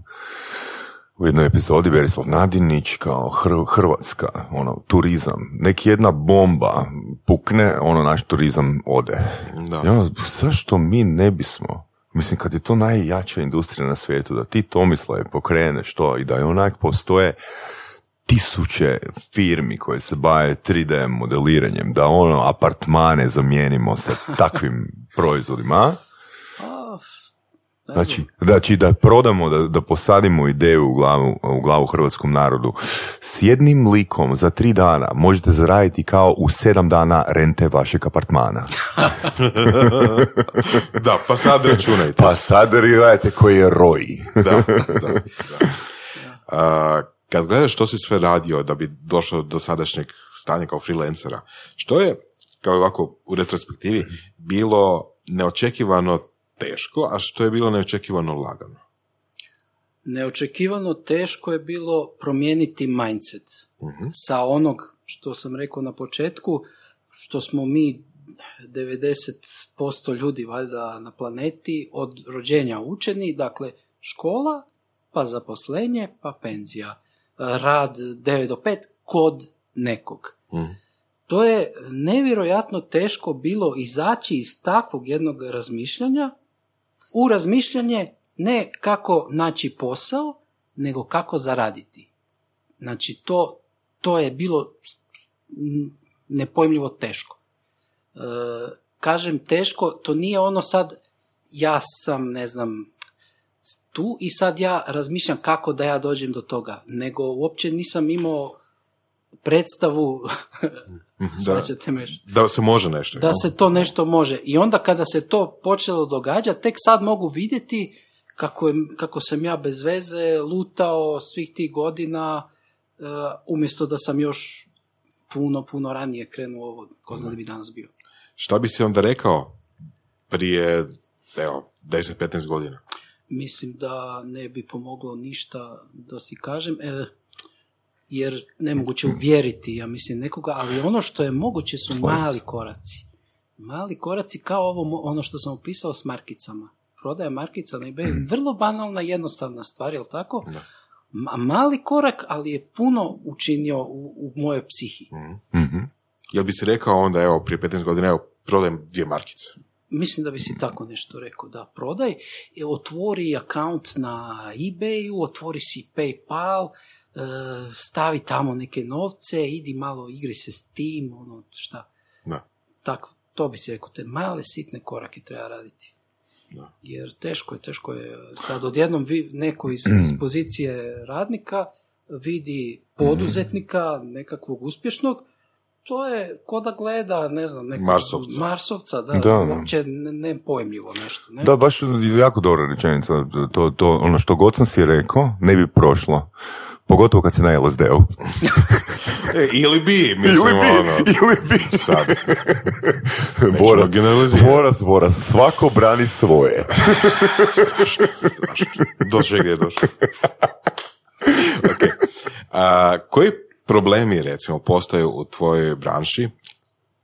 u jednoj epizodi, Berislav Nadinić kao Hr- Hrvatska, ono, turizam, neki jedna bomba pukne, ono, naš turizam ode. Da. I ono, zašto mi ne bismo? Mislim, kad je to najjača industrija na svijetu, da ti Tomislav pokreneš to i da je onak postoje tisuće firmi koje se bave 3D modeliranjem, da ono, apartmane zamijenimo sa takvim proizvodima, Znači, znači da prodamo, da, da posadimo ideju u glavu, u glavu hrvatskom narodu. S jednim likom za tri dana možete zaraditi kao u sedam dana rente vašeg apartmana. da, pa sad računajte. Pa sad gledajte koji je roj. da, da, da. A, kad gledaš što si sve radio da bi došao do sadašnjeg stanja kao freelancera, što je, kao ovako u retrospektivi, bilo neočekivano teško, a što je bilo neočekivano lagano? Neočekivano teško je bilo promijeniti mindset. Mhm. sa onog što sam rekao na početku, što smo mi 90% ljudi valjda na planeti od rođenja učeni, dakle škola, pa zaposlenje, pa penzija. Rad 9 do 5 kod nekog. Mhm. To je nevjerojatno teško bilo izaći iz takvog jednog razmišljanja u razmišljanje ne kako naći posao, nego kako zaraditi. Znači, to, to je bilo nepojmljivo teško. E, kažem teško, to nije ono sad, ja sam, ne znam, tu i sad ja razmišljam kako da ja dođem do toga, nego uopće nisam imao predstavu, Da, shvaćate me, da se može nešto. da se to nešto može. I onda kada se to počelo događati, tek sad mogu vidjeti kako, je, kako sam ja bez veze lutao svih tih godina, e, umjesto da sam još puno, puno ranije krenuo ovo, ko zna da bi danas bio. Šta bi si onda rekao prije, evo, 10-15 godina? Mislim da ne bi pomoglo ništa da si kažem, e, jer nemoguće uvjeriti, ja mislim, nekoga, ali ono što je moguće su mali koraci. Mali koraci kao ovo, ono što sam opisao s markicama. Prodaja markica na eBay, vrlo banalna, jednostavna stvar, jel tako? Da. Ma- mali korak, ali je puno učinio u, u mojoj psihi. Mhm. Mhm. Jel bi si rekao onda, evo, prije 15 godina, evo, prodajem dvije markice? Mislim da bi si tako nešto rekao, da prodaj, otvori akaunt na eBayu, otvori si PayPal, stavi tamo neke novce, idi malo igri se s tim, ono šta. Da. Tako, to bi si rekao, te male sitne korake treba raditi. Da. Jer teško je, teško je. Sad odjednom vi, neko iz, iz pozicije radnika vidi poduzetnika nekakvog uspješnog, to je ko da gleda, ne znam, nekog Marsovca. Marsovca, da, Da, uopće ne- nepojmljivo nešto. Ne? Da, baš jako dobra rečenica. To, to, ono što god sam si rekao, ne bi prošlo. Pogotovo kad si na LSD-u. E, ili bi, mislim, Ili bi, ono, ili bi. sad. Voras, voras, voras, svako brani svoje. Do čega je došlo? Ok. A, koji problemi, recimo, postaju u tvojoj branši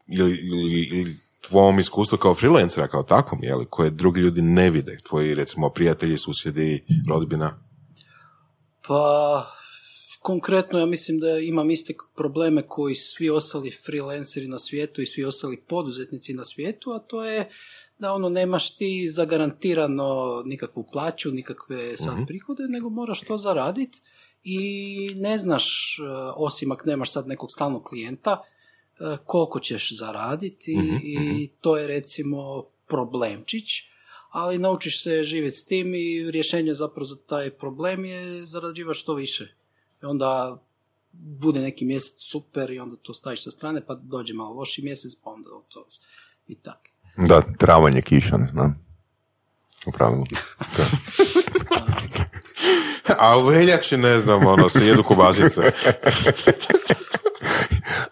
ili, ili, ili tvom iskustvu kao freelancera, kao takvom, jeli, koje drugi ljudi ne vide, tvoji, recimo, prijatelji, susjedi, rodbina? Pa, konkretno ja mislim da imam iste probleme koji svi ostali freelanceri na svijetu i svi ostali poduzetnici na svijetu, a to je da ono nemaš ti zagarantirano nikakvu plaću, nikakve sad Mhm. prihode, nego moraš to zaraditi i ne znaš, e, osim ako nemaš sad nekog stalnog klijenta, e, koliko ćeš zaraditi Mhm, i to je recimo problemčić, ali naučiš se živjeti s tim i rješenje zapravo za taj problem je zarađivati što više. I onda bude neki mjesec super i onda to staviš sa strane, pa dođe malo loši mjesec, pa onda to i tako. Da, travanj je kišan, da. U pravilu. Da. A u veljači, ne znam, ono, se jedu kobasice.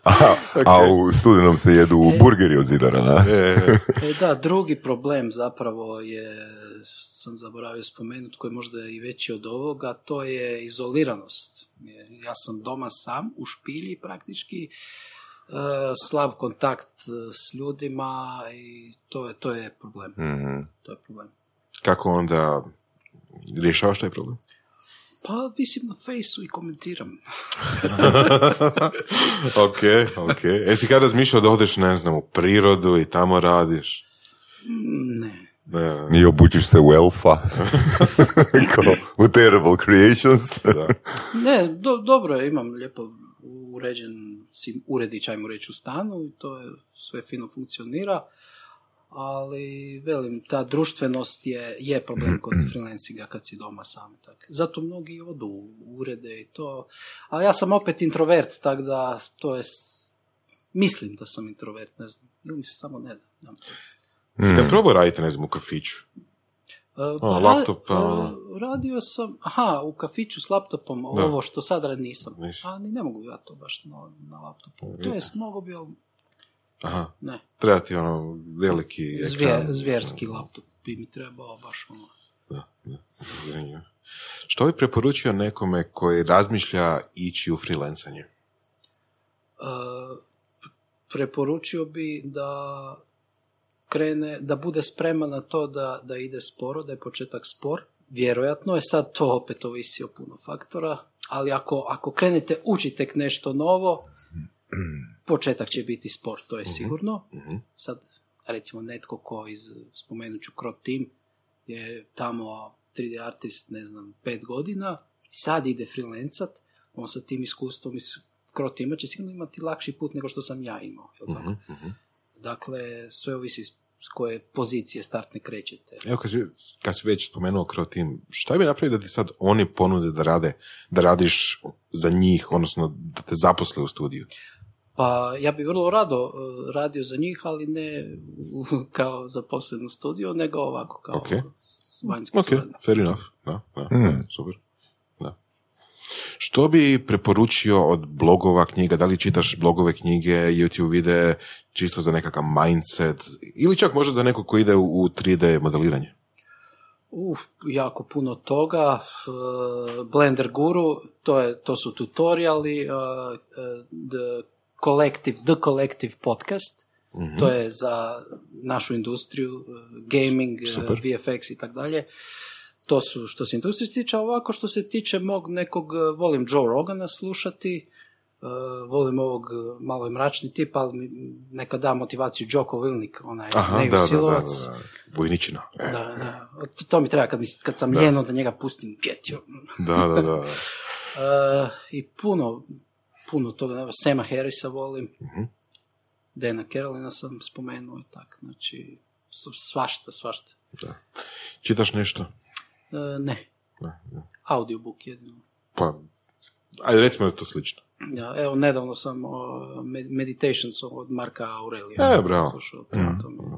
A, a u studenom se jedu E. burgeri od zidara, da? E, E da, drugi problem zapravo je, sam zaboravio spomenuti, koji je možda i veći od ovoga, to je izoliranost. Ja sam doma sam, u špilji praktički, e, slab kontakt e, s ljudima i to je, to je problem. Mhm. To je problem. kako onda rješavaš taj problem? Pa visim na fejsu i komentiram. ok, ok. Jesi kad razmišljao da odeš, ne znam, u prirodu i tamo radiš? Mm, Ne. Ne, I obučiš se u elfa. Kao u Terrible Creations. da. Ne, do, dobro je, imam lijepo uređen si uredić, ajmo reći, u stanu i to je sve fino funkcionira, ali velim, ta društvenost je, je problem kod freelancinga kad si doma sam. Tak. Zato mnogi odu u urede i to, ali ja sam opet introvert, tako da to je, mislim da sam introvert, ne znam, ili mi se samo ne da. Si kad probao raditi, ne znam, u kafiću? Uh, O, ra- laptop, a- uh, radio sam, aha, u kafiću s laptopom, Da. ovo što sad rad nisam. Nisi. A ni ne mogu ja to baš na, na laptopu. Vidim. To jest, mogu bi, ali Aha, ne. treba ti ono veliki ekran. Zvije, zvjerski laptop bi mi trebao baš ono. Da, da. Što bi preporučio nekome koji razmišlja ići u freelancanje? Uh, preporučio bi da krene, da bude spreman na to da, da ide sporo, da je početak spor. Vjerojatno je sad to opet ovisi o puno faktora, ali ako, ako krenete učiti tek nešto novo, početak će biti spor, to je sigurno. Mhm. Sad, recimo netko ko iz, spomenut ću Crot Team, je tamo 3D artist, ne znam, pet godina, sad ide freelancat, on sa tim iskustvom iz Crot Teama će sigurno imati lakši put nego što sam ja imao. Jel tako? Mhm, mhm. Dakle, sve ovisi s koje pozicije startne krećete. Evo kad si, kad si već spomenuo Croteam, šta bi napravili da ti sad oni ponude da rade, da radiš za njih, odnosno da te zaposle u studiju? Pa ja bi vrlo rado uh, radio za njih, ali ne kao zaposlen u studiju, nego ovako kao Ok. s- vanjski Ok, suradnik. fair enough. Da, da, Mm. da, super. Što bi preporučio od blogova, knjiga? Da li čitaš blogove, knjige, YouTube videe, čisto za nekakav mindset, ili čak možda za nekog ko ide u, u 3D modeliranje? Uf, jako puno toga. Uh, Blender Guru, to, je, to su tutoriali. uh, uh, the, collective, the Collective podcast. Mhm. To je za našu industriju, gaming, Super. VFX i tako dalje. To su što se industrije tiče, a ovako što se tiče mog nekog, uh, volim Joe Rogana slušati, uh, volim ovog uh, malo je mračni tip, ali mi neka da motivaciju Joko Vilnik, onaj Aha, da, da, da, da, da. Da, da. To, to mi treba kad, mi, kad sam Da. ljeno da njega pustim get you. Da, da, da. Uh, I puno, puno toga. Sema Harrisa volim. Mhm. Dana Carolina sam spomenuo i tak. Znači, svašta, svašta. da. Čitaš nešto? Uh, ne, Da, da. audiobook jedino. Pa, ajde recimo da je to slično. Ja, evo, nedavno sam Med- Meditations od Marka Aurelija. E, bravo. Slušao, mi-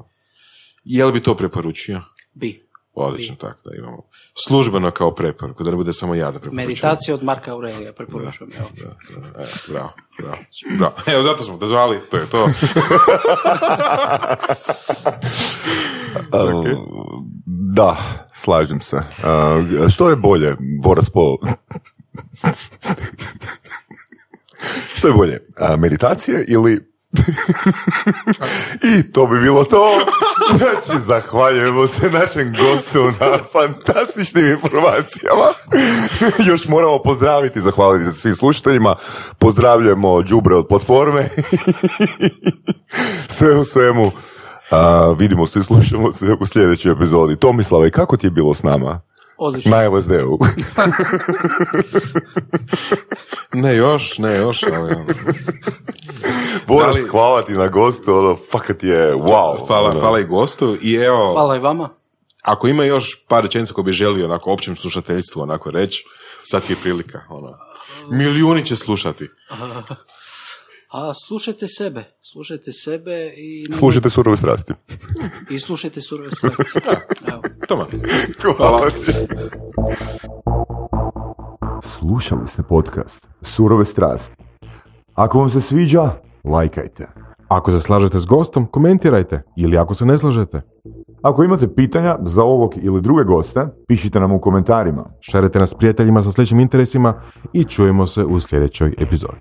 Je li bi to preporučio? Bi. Odlično, Bi. tako da imamo. Službeno kao preporuku, da ne bude samo ja da preporučujem. Meditacija od Marka Aurelija, preporučujem. Evo. Da, da, e, bravo, bravo, bravo. Evo, zato smo te zvali, to je to. Da, slažem se. Uh, što je bolje, Boras po... što je bolje, meditacije ili... I to bi bilo to. Znači, zahvaljujemo se našem gostu na fantastičnim informacijama. Još moramo pozdraviti, zahvaliti se svim slušateljima. Pozdravljujemo Đubre od platforme. Sve u svemu. A, vidimo se i slušamo se u sljedećoj epizodi. Tomislave, kako ti je bilo s nama? Odlično. Na LSD-u. Ne još, ne još, ali... ono, li- hvala ti na gostu, ono, fakat je, wow. Hvala, ono. hvala i gostu. I evo, Hvala i vama. ako ima još par rečenica koje bi želio onako općem slušateljstvu onako reći, sad ti je prilika. Ono. Milijuni će slušati. A slušajte sebe, slušajte sebe i, Slušajte surove strasti. i slušajte surove strasti. Evo. Toma. Hvala. Slušali ste podcast Surove strasti. Ako vam se sviđa, lajkajte. Ako se slažete s gostom, komentirajte. Ili ako se ne slažete, Ako imate pitanja za ovog ili druge goste, pišite nam u komentarima. šarite nas s prijateljima sa sličnim interesima i čujemo se u sljedećoj epizodi.